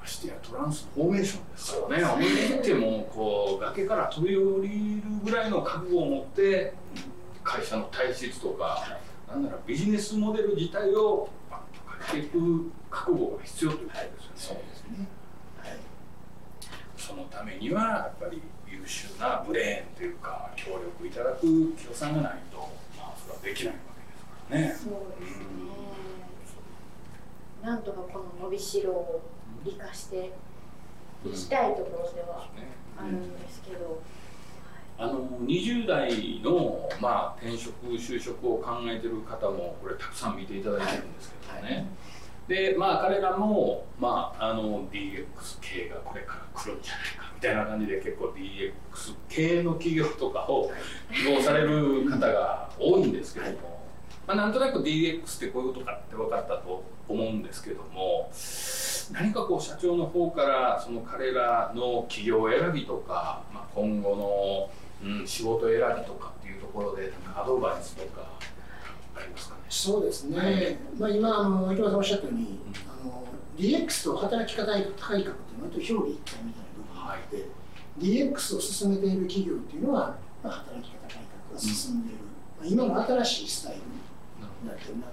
ましてやトランスフォーメーションですからね、思い切ってもこう崖から飛び降りるぐらいの覚悟を持って、会社の体質とか、なんならビジネスモデル自体をバッと変えていく覚悟が必要ということですよね。ですね。はい。そのためにはやっぱり優秀なブレーンというか協力いただく協賛がないと、まあ、それはできないわけですからね。そうですね。なんとかこの伸びしろを生かしていきたいところではあるんですけど、あの20代の、まあ、転職就職を考えてる方もこれたくさん見ていただいてるんですけどね、はいでまあ彼らも、まあ、あの DX 系がこれから来るんじゃないかみたいな感じで結構 DX 系の企業とかを希望される方が多いんですけども、まあ、なんとなく DX ってこういうことかって分かったと思うんですけども何かこう社長の方からその彼らの企業選びとか、まあ、今後の、うん、仕事選びとかっていうところでなんかアドバイスとかありますかね。そうですね、はい。まあ、今あの、秋葉さんおっしゃったように、あの DX と働き方改革っていうのは、表裏一体みたいな部分があって、DX を進めている企業っていうのは、まあ、働き方改革が進んでいる、まあ、今の新しいスタイルになってるな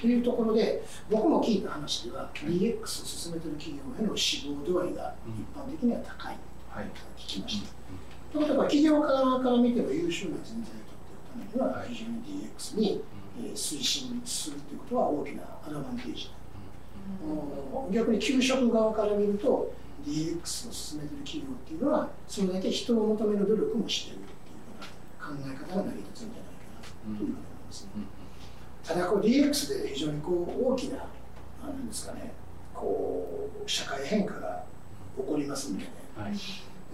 というところで、僕も聞いた話では、DX を進めている企業への志望度合いが一般的には高い。とはい。聞きました。ということは、企業側から見ても優秀な人材を取っていくためには、非常に DX にえー推進するということは大きなアドバンテージ逆に給食側から見ると DX を進めている企業っていうのはそれだけ人を求める努力もしているっていうような考え方が成り立つんじゃないかなというふうに思いますね。ただこう DX で非常にこう大きななんですかねこう社会変化が起こりますんでね。はい。で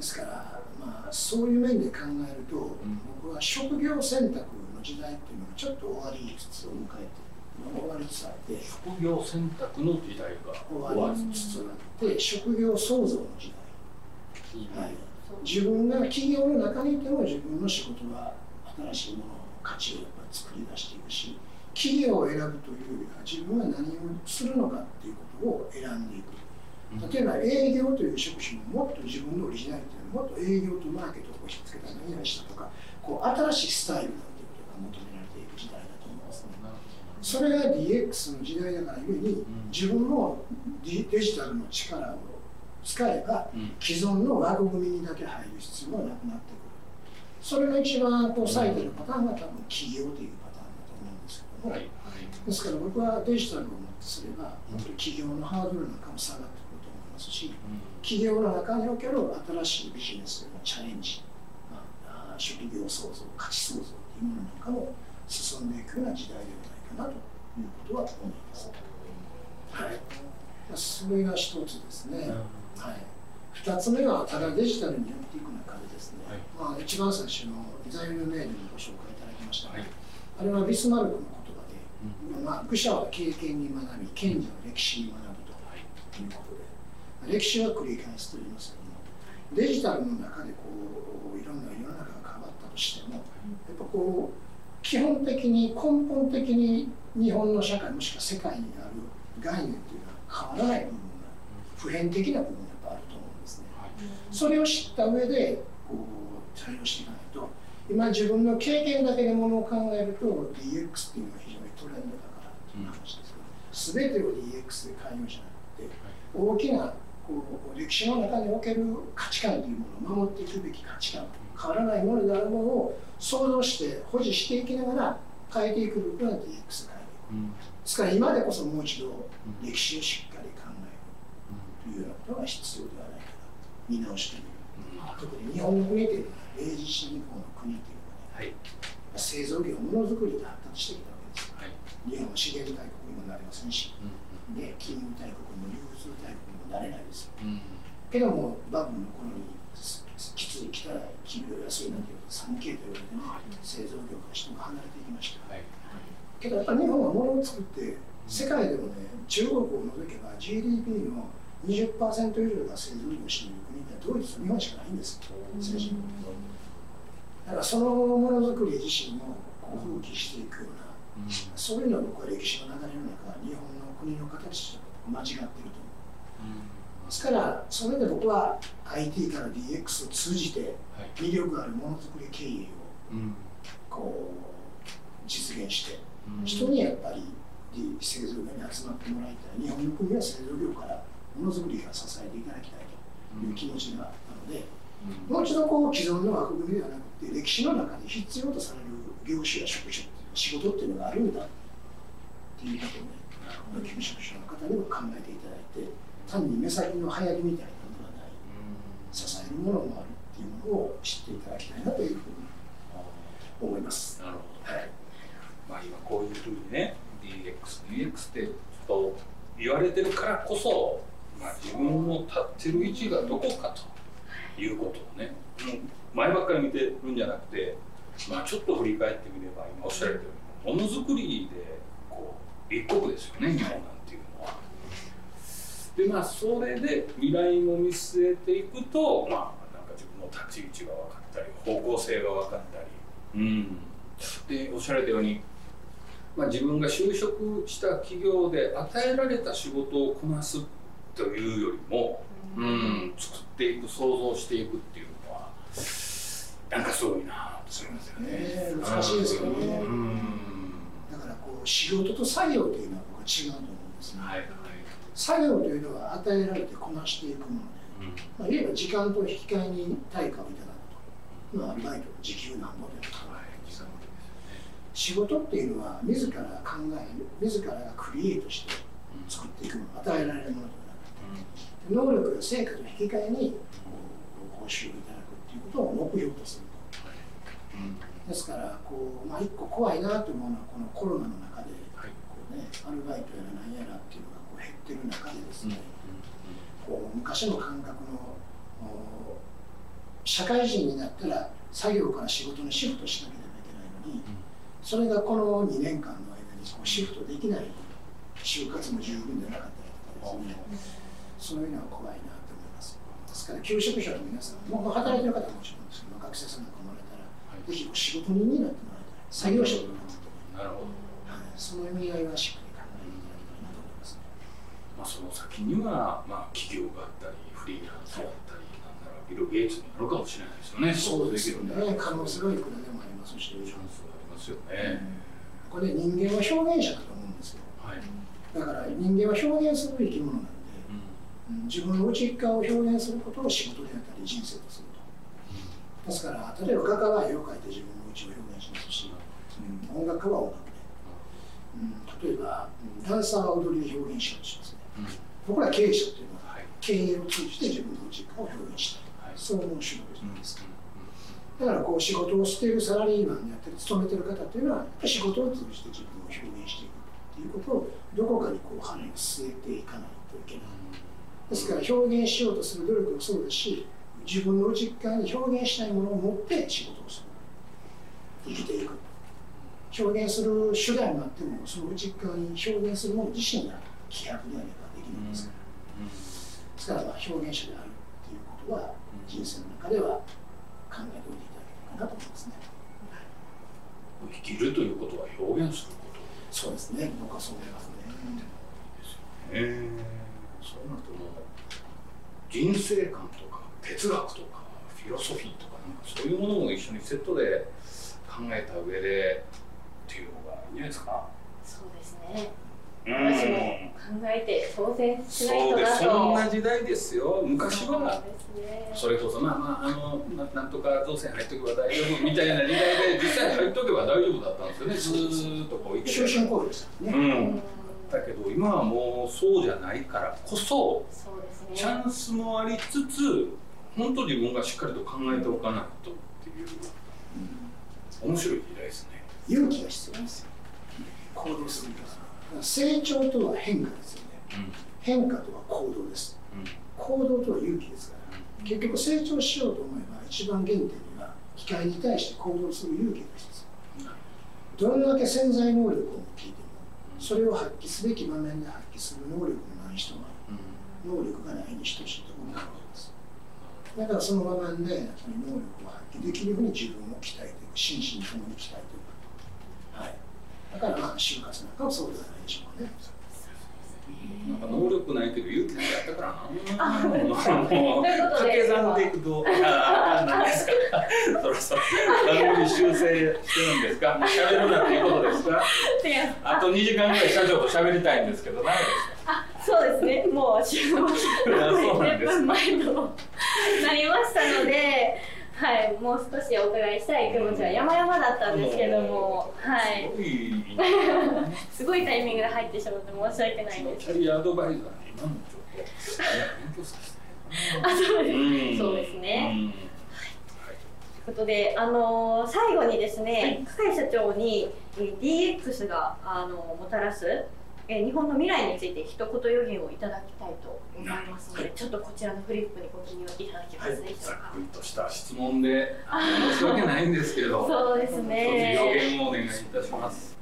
すから、まあ、そういう面で考えると、僕は職業選択の時代っていうのがちょっと終わりつつを迎えて終わりつつあって職業選択の時代が終わりつつあって職業創造の時代、はい、自分が企業の中にいても自分の仕事は新しいもの価値をやっぱり作り出していくし企業を選ぶというよりは自分は何をするのかっていうことを選んでいく。例えば営業という職種ももっと自分のオリジナリティをもっと営業とマーケットをひっつけた何々したとかこう新しいスタイルなんていうことが求められていくそれが DX の時代だからゆえに自分のデデジタルの力を使えばうん。既存の枠組みにだけ入る必要はなくなってくる。それが一番こう最たるパターンが多分企業というパターンだと思うんですけども、はいですから僕はデジタルをもってすれば本当に企業のハードルなんかも下がってくると思いますし企業の中における新しいビジネスへのチャレンジ、まあ、職業創造価値創造というものなんかも進んでいくような時代ではなということは思います。はい、それが一つですね。はい、二つ目はただデジタルにやっていく中でですね、まあ、一番最初の材料メールにご紹介いただきましたが、はい。あれはビスマルクの言葉で、まあ、愚者は経験に学び賢者は歴史に学ぶということで、歴史は繰り返すと言いますけどもデジタルの中でこういろんな世の中が変わったとしてもやっぱこう基本的に根本的に日本の社会もしくは世界にある概念というのは変わらない部分が普遍的な部分がやっぱあると思うんですね。それを知った上でこう対応していかないと今自分の経験だけでものを考えると DX っていうのが非常にトレンドだからっていう話ですけど、全てを DX で変えようじゃなくて大きなこう歴史の中における価値観というものを守っていくべき価値観変わらないものであるものを想像して保持していきながら変えていく部分が DX で変えていくですから今でこそもう一度歴史をしっかり考えるというようなことが必要ではないかな見直してみる。特に日本の国というのは明治維新日本の国というのはね。はい。製造業ものづくりで発達してきたわけです。はい。日本は資源大国にもなれませんし。で金融大国にも流通大国にもなれないですけどもバブルの頃にきつい汚い企業安いなんていうと 3K と言われてね製造業から人が離れていきました。はい。けどやっぱ日本は物を作って世界でもね中国を除けば GDP の20%以上が製造業を占める国ってドイツと日本しかないんです先進国だからそのものづくり自身もこう放棄していくようなそういうのは僕は歴史の流れの中日本の国の形と間違ってるとですからそれで僕は IT から DX を通じて魅力あるものづくり経営をこう実現して人にやっぱり製造業に集まってもらいたい。日本の国は製造業からものづくりが支えていただきたいという気持ちがあったので、もう一度こう既存の枠組みではなくて歴史の中で必要とされる業種や職種仕事っていうのがあるんだっていうことをね求職者の方にも考えていただいて単に目先の流行りみたいなのではない支えるものもあるっていうものを知っていただきたいなというふうに思います。なるほどはいまあ今こういうふうにね DX、DX ってと言われてるからこそ、まあ、自分の立ってる位置がどこかということをね、うん前ばっかり見てるんじゃなくて、まあ、ちょっと振り返ってみれば今おっしゃられたようにものづくりでこう一国ですよね日本なんて。でまあそれで未来も見据えていくとまあなんか自分の立ち位置が分かったり方向性が分かったり、うん、でおっしゃられたように、まあ、自分が就職した企業で与えられた仕事をこなすというよりも、うん、作っていく想像していくっていうのはなんかすごいなと思いますよね。ね難しいですよね。うん。だからこう仕事と作業というのは僕は違うと思うんですね。はいはい作業というのは与えられてこなしていくもので、うん。まあ、言えば時間と引き換えに対価をいただくと、まあ、アルバイトの時給なんぼでも仕事っていうのは自ら考える。自らがクリエイトして作っていくもの与えられるものではなくて能力や成果と引き換えに報酬をいただくっていうことを目標とする。とですからこう、まあ、一個怖いなと思うのはこのコロナの中ではい。こう、ね、アルバイトやら何やらっていうのってる中でですね、こう昔の感覚のお社会人になったら作業から仕事にシフトしなければいけないのに、それがこの2年間の間にこうシフトできない就活も十分でなかったりとかですね、そういうのは怖いなと思います。ですから求職者の皆さん、もう働いてる方はもちろんですけど、学生さんなんかもらえたら、ぜひお仕事人になってもらいたい、作業者になっても。らいたい。なるほど。はい、その意味合いはしっかり考えていただきたいなと思います。まあ、その先には、まあ、企業があったり、フリーランスがあったり、なんならビル・ゲイツになるかもしれないですよね。そうですよね。可能性チはいくらでもありますし。ャンスがありますよね。これ人間は表現者だと思うんですよ。はい。だから人間は表現する生き物なんで、うん。うん自分の内側を表現することを仕事であったり人生とすると。ですから例えば画家は絵を描いて自分の内を表現しますし、うん。音楽家は音楽で、うん。例えば、うんダンサーは踊りで表現しようとします僕ら経営者というのははい。経営を通じて自分の内側を表現した。いはい。そう思う仕事じゃないですかうだからこう仕事をしているサラリーマンであったり勤めてる方っていうのはやっぱり仕事を通じて自分を表現していくっていうことをどこかにこう羽を据えていかないといけないですから表現しようとする努力もそうですし自分の内側に表現したいものを持って仕事をする生きていく表現する手段があってもその内側に表現するもの自身が希薄であればできないん。ですからですからまあ表現者であるっていうことは人生の中では考えておいていただければなと思いますね。生きるということは表現することそうですね。僕はそう思いますね。へえそうなるともう人生観とか哲学とかフィロソフィーとかなん。かそういうものも一緒にセットで考えた上でっていうのがいいん。じゃないですかそうですね私も考えて当選しないそうです。となとそんな時代ですよ。昔そうは。ですねそれこそまあまああのななんとか当選入っとけば大丈夫みたいな時代で実際入っとけば大丈夫だったんですよね。ずーっとこう終身雇用ですからね。うん。うんだけど今はもうそうじゃないからこそそうですね。チャンスもありつつ本当自分がしっかりと考えておかないとっていう面白い時代ですね。勇気が必要ですよ。行動するには。成長とは変化ですよね。変化とは行動です。行動とは勇気ですから。結局成長しようと思えば一番原点には機械に対して行動する勇気が必要どんだけ潜在能力を持っていてもそれを発揮すべき場面で発揮する能力のない人は能力がないに等しいと思うわけですだからその場面で能力を発揮できるように自分を鍛えていく心身ともに鍛えていくだからまあ就活なんかもそうではないでしょうかねなんか能力ないけど勇気があったからな。あも [LAUGHS] う掛け算でいくと、[LAUGHS] ああ、何ですか？そろそろ番組修正してるんですか？喋るなっていうことですか。あと2時間ぐらい社長と喋りたいんですけど、ダメですか？あそうですねもう週末 [LAUGHS] そうなんです10分前となりましたのではいもう少しお伺いしたい気持ちは山々だったんですけどもはい。すごい。すごいタイミングで入ってしまって申し訳ないです。キャリアアドバイザーに今のちょっと、勉強させて。あそうですうんそうですね。うん。ということで、あのー最後にですね、深井社長に、えー DX があのもたらす、えー日本の未来について一言予言をいただきたいと思いますので、ちょっとこちらのフリップにご記入いただけまはいすでしょうかざっく。りとした質問で申し訳ないんですけど、[LAUGHS] そうです一つ予ね。言をお願いいたします。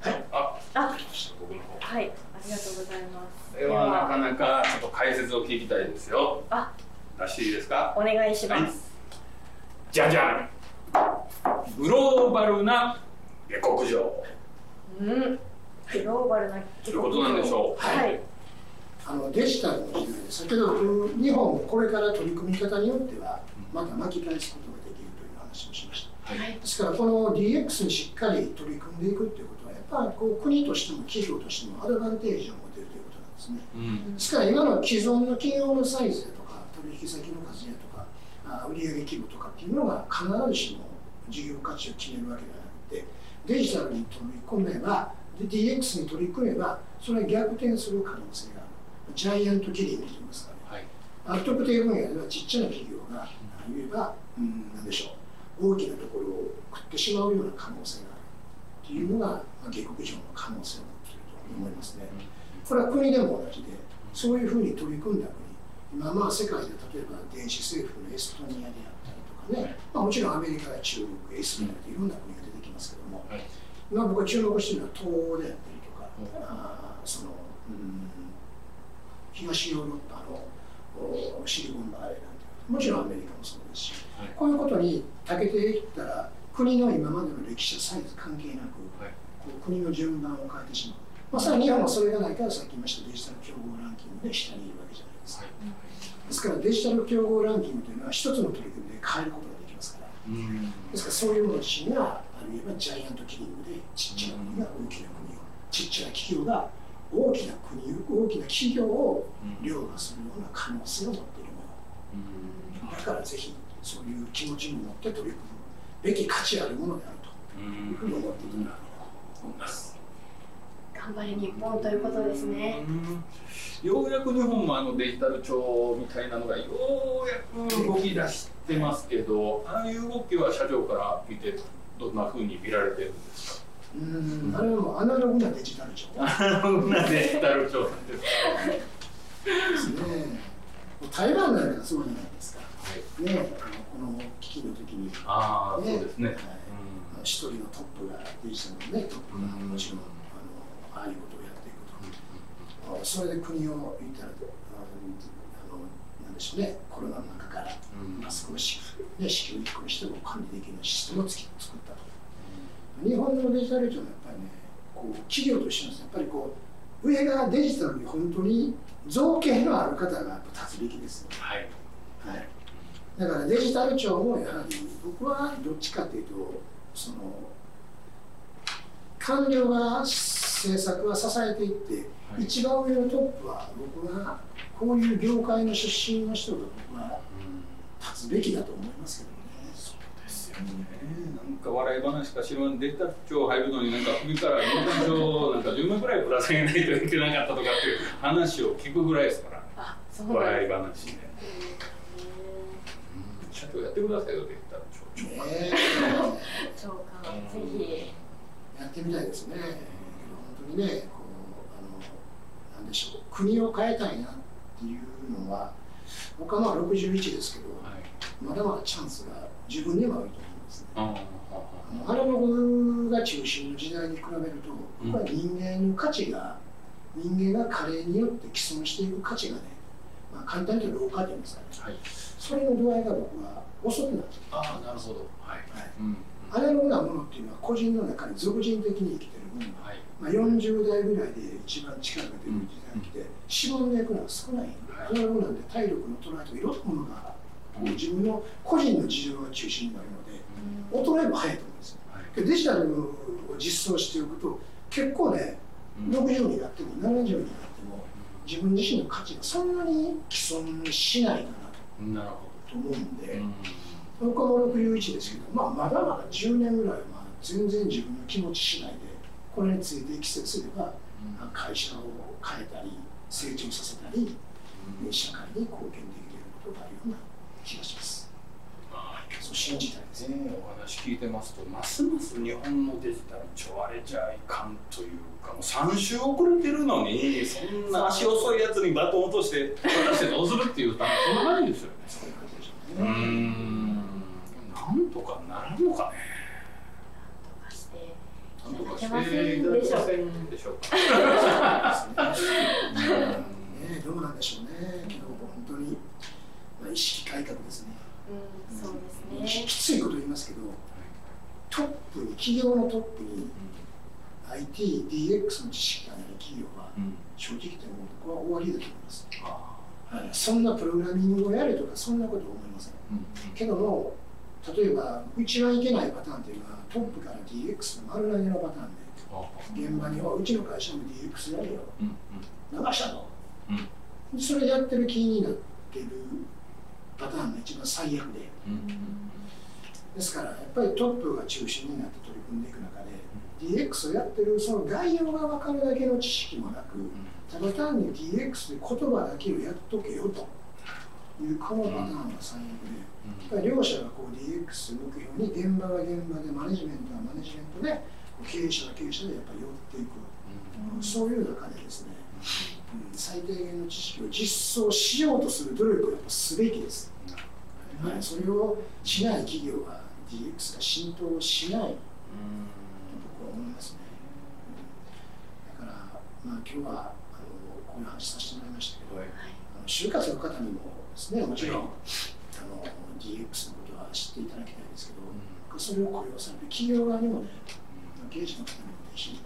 はい、あ、あ、僕の方。はい、ありがとうございます。これはなかなかちょっと解説を聞きたいですよ。あ、らしいですか？お願いします。じゃじゃん。グローバルな下克上。うん、グローバルなということなんでしょうはい、あのデジタルの時代で先ほど日本もこれから取り組み方によってはまた巻き返すことができるという話をしましたはい。ですからこの DX にしっかり取り組んでいくっていうことはやっぱりこう国としても企業としてもアドバンテージを持てるということなんですねうん。ですから今の既存の企業のサイズやとか取引先の数やとかあ売上規模とかっていうのが必ずしも事業価値を決めるわけではなくてデジタルに取り込めばで DX に取り組めばそれは逆転する可能性があるジャイアントキリングといいますかねはい。ある特定分野ではちっちゃな企業が言えば、うん、なんでしょう大きなところを食ってしまうような可能性があるというのが、まあ、下克上の可能性を持っていると思いますね。これは国でも同じで、そういうふうに取り組んだ国、今まあ世界で例えば電子政府のエストニアであったりとかね、まあ、もちろんアメリカや中国、エストニアでいろんな国が出てきますけども、はい。今僕が注目しているのは東欧であったりとか、うんあーその、うん、東ヨーロッパのおシリコンバレーなんてもちろんアメリカもそうですし、はい。こういうことに長けていったら国の今までの歴史やサイズ関係なく、はい。こう国の順番を変えてしまう。まあ、さらに日本はそれがないからさっき言いましたデジタル競合ランキングで下にいるわけじゃないですか。ですからデジタル競合ランキングというのは一つの取り組みで変えることができますから、うん。ですからそういうもの自身があるいはジャイアントキリングでちっちゃな国が大きな国をちっちゃな企業が大きな国大きな企業を凌駕するような可能性を持っているものだからぜひそういう気持ちに持って取り組むべき価値あるものであるというふうに思っていただければと思います。頑張れ日本ということですね。ようやく日本もあのデジタル庁みたいなのがようやく動き出してますけど、ああいう動きは社長から見てどんな風に見られてるんですか？うーんあれはもうアナログなデジタル庁なデジタル庁なんですか？ですね。台湾なんかそうじゃないですか。はい。ね、あのこの危機の時に、ああ、そうですね。はい一人のトップがデジタルのねトップがもちろんあのああいうことをやっていくと。あそれで国を言ったらなんでしょうねコロナの中からうんマスクをし、ね、支給一個にしても管理できるシステムを作ったと。日本のデジタル庁はやっぱりねこう企業としてはやっぱりこう上がデジタルに本当に造形のある方がやっぱ立つべきです。はい。はい、だからデジタル庁もやはり僕はどっちかというとその官僚が政策は支えていって、はい一番上のトップは僕はこういう業界の出身の人が僕は立つべきだと思いますけどね。そうですよね。なんか笑い話か知らんデジタル庁入るのになんか首からインター庁なんか10万ぐらいぶら下げないといけなかったとかっていう話を聞くぐらいですから。あ、そうなん笑いで話で。社長やってくださいよデジタル庁。ねす。[LAUGHS] 長官、ぜひ。やってみたいですね。本当にね、こうあのなんでしょう、国を変えたいなっていうのは、僕はまあ61ですけど、はい。まだまだチャンスが自分にもあると思いますね。あのアナログが中心の時代に比べると、僕は人間の価値が、人間が加齢によって既存していく価値がね、まあ、簡単に言うと老化と言いますかね、はい。それの度合いが僕は遅くなってああ、なるほど。はい。はいうん。アナログなものっていうのは個人の中に俗人的に生きてる分、はい。まあ、40代ぐらいで一番力が出る時代が来て、しぼんでいくのは少ない、アナログなんで体力の捉えとかいろんなものが、こう自分の個人の事情が中心になるので、衰えも早いと思うんですよ。はい。でデジタルを実装しておくと、結構ね、60になっても70になっても、自分自身の価値がそんなに既存しないかななるほと思うんで、ど。うん。僕も61ですけど、まあ、まだまだ10年ぐらいはまあ全然自分の気持ちしないで、これについて適切すれば、会社を変えたり、成長させたり、社会に貢献できることがあるような気がします。そう信じたいですね。ね、お話聞いてますとますます日本のデジタル庁あれじゃいかんというかもう3週遅れてるのにそんな足遅いやつにバトン落として渡してどうするっていうたそんな感じですよねそう。んなんとかならんのかねとかして。なんとかしいただけませていんでしょうただけませんでしょうかねどうなんでしょうね。けど本当に、まあ、意識改革ですね。うん、そうですね。きついこと言いますけど、トップに、企業のトップに IT、DX の知識がない企業は、うん正直言っても僕は終わりだと思います。あはい、そんなプログラミングをやれとか、そんなことは思いません。ーうんけども、例えば、一番いけないパターンっていうのは、トップから DX の丸投げのパターンで、あ現場には、うちの会社も DX やれよ、うん流したと。うんそれやってる気になってるパターンが一番最悪で。うんですから、やっぱりトップが中心になって取り組んでいく中で、DX をやってるその概要が分かるだけの知識もなく、ただ単に DX で言葉だけをやっとけよというこのパターンが最悪で、やっぱり両者がこう DX 目標に現場は現場でマネジメントはマネジメントで経営者は経営者でやっぱり寄っていく、そういう中でですね、うん。最低限の知識を実装しようとする努力をやっぱすべきです。はい、それをしない企業は DX が浸透しない。と僕は思いますね。うんだから、まあ、今日はあのこういう話させてもらいましたけど、はい。あの就活の方にもですね、もちろん、DX のことは知っていただきたいですけど、それを雇用される企業側にもね、経営者の方にもぜひ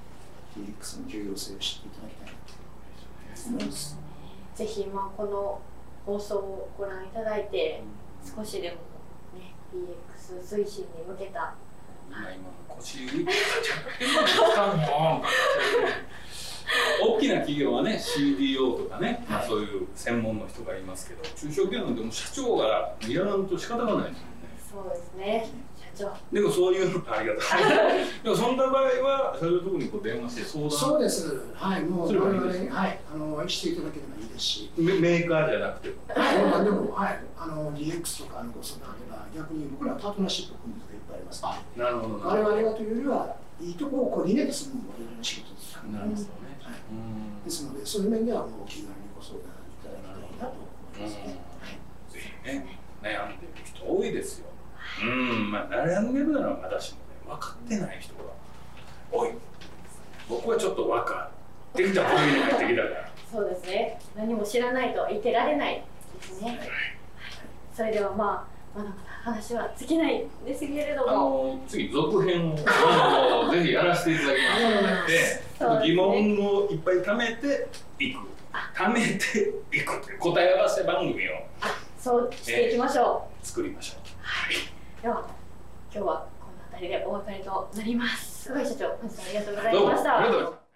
DX の重要性を知っていただきたいなと思います。ぜひ、まあ、この放送をご覧いただいて、少しでもね、DX 推進に向けた。今今腰浮いてちゃってるのに使う。の大きな企業はね CDO とかね、まあ、そういう専門の人がいますけど中小企業なんてもう社長がいらないと仕方がないですもんね。そうですね。社長。でもそういうのありがたい。[LAUGHS] でもそんな場合は社長のところにこう電話して相談。そうです。はい。もうそれはいい我々ですはいあのしていただければいいですし。メメーカーじゃなくても。はい、でも、はい、あの DX とかのご相談では逆に僕らはパートナーシップを組むことがいっぱいありますのあでなるほど。我々がというよりはいいところをコーディネートするのも我々の仕事ですから。なるほどねはい、うん。ですのでそういう面ではもう気軽にご相談いただきたいなと思います。ね、はい。ぜひね悩んでる人多いですようんまあ悩んでるならまだしもね分かってない人が多い僕はちょっと分かってきた部類に入ってきたから。そうですね。何も知らないといてられないですね、はい。それではまあまだまだ話は尽きないんですけれどあもの次続編をぜひやらせていただきますのでね。疑問をいっぱい貯めていく。貯めていく。っていう答え合わせ番組を。そうしていきましょ作りましょう。うでは今日はこの辺りでお別れとなります。菅井社長本日はありがとうございどうもあましたりがとうございました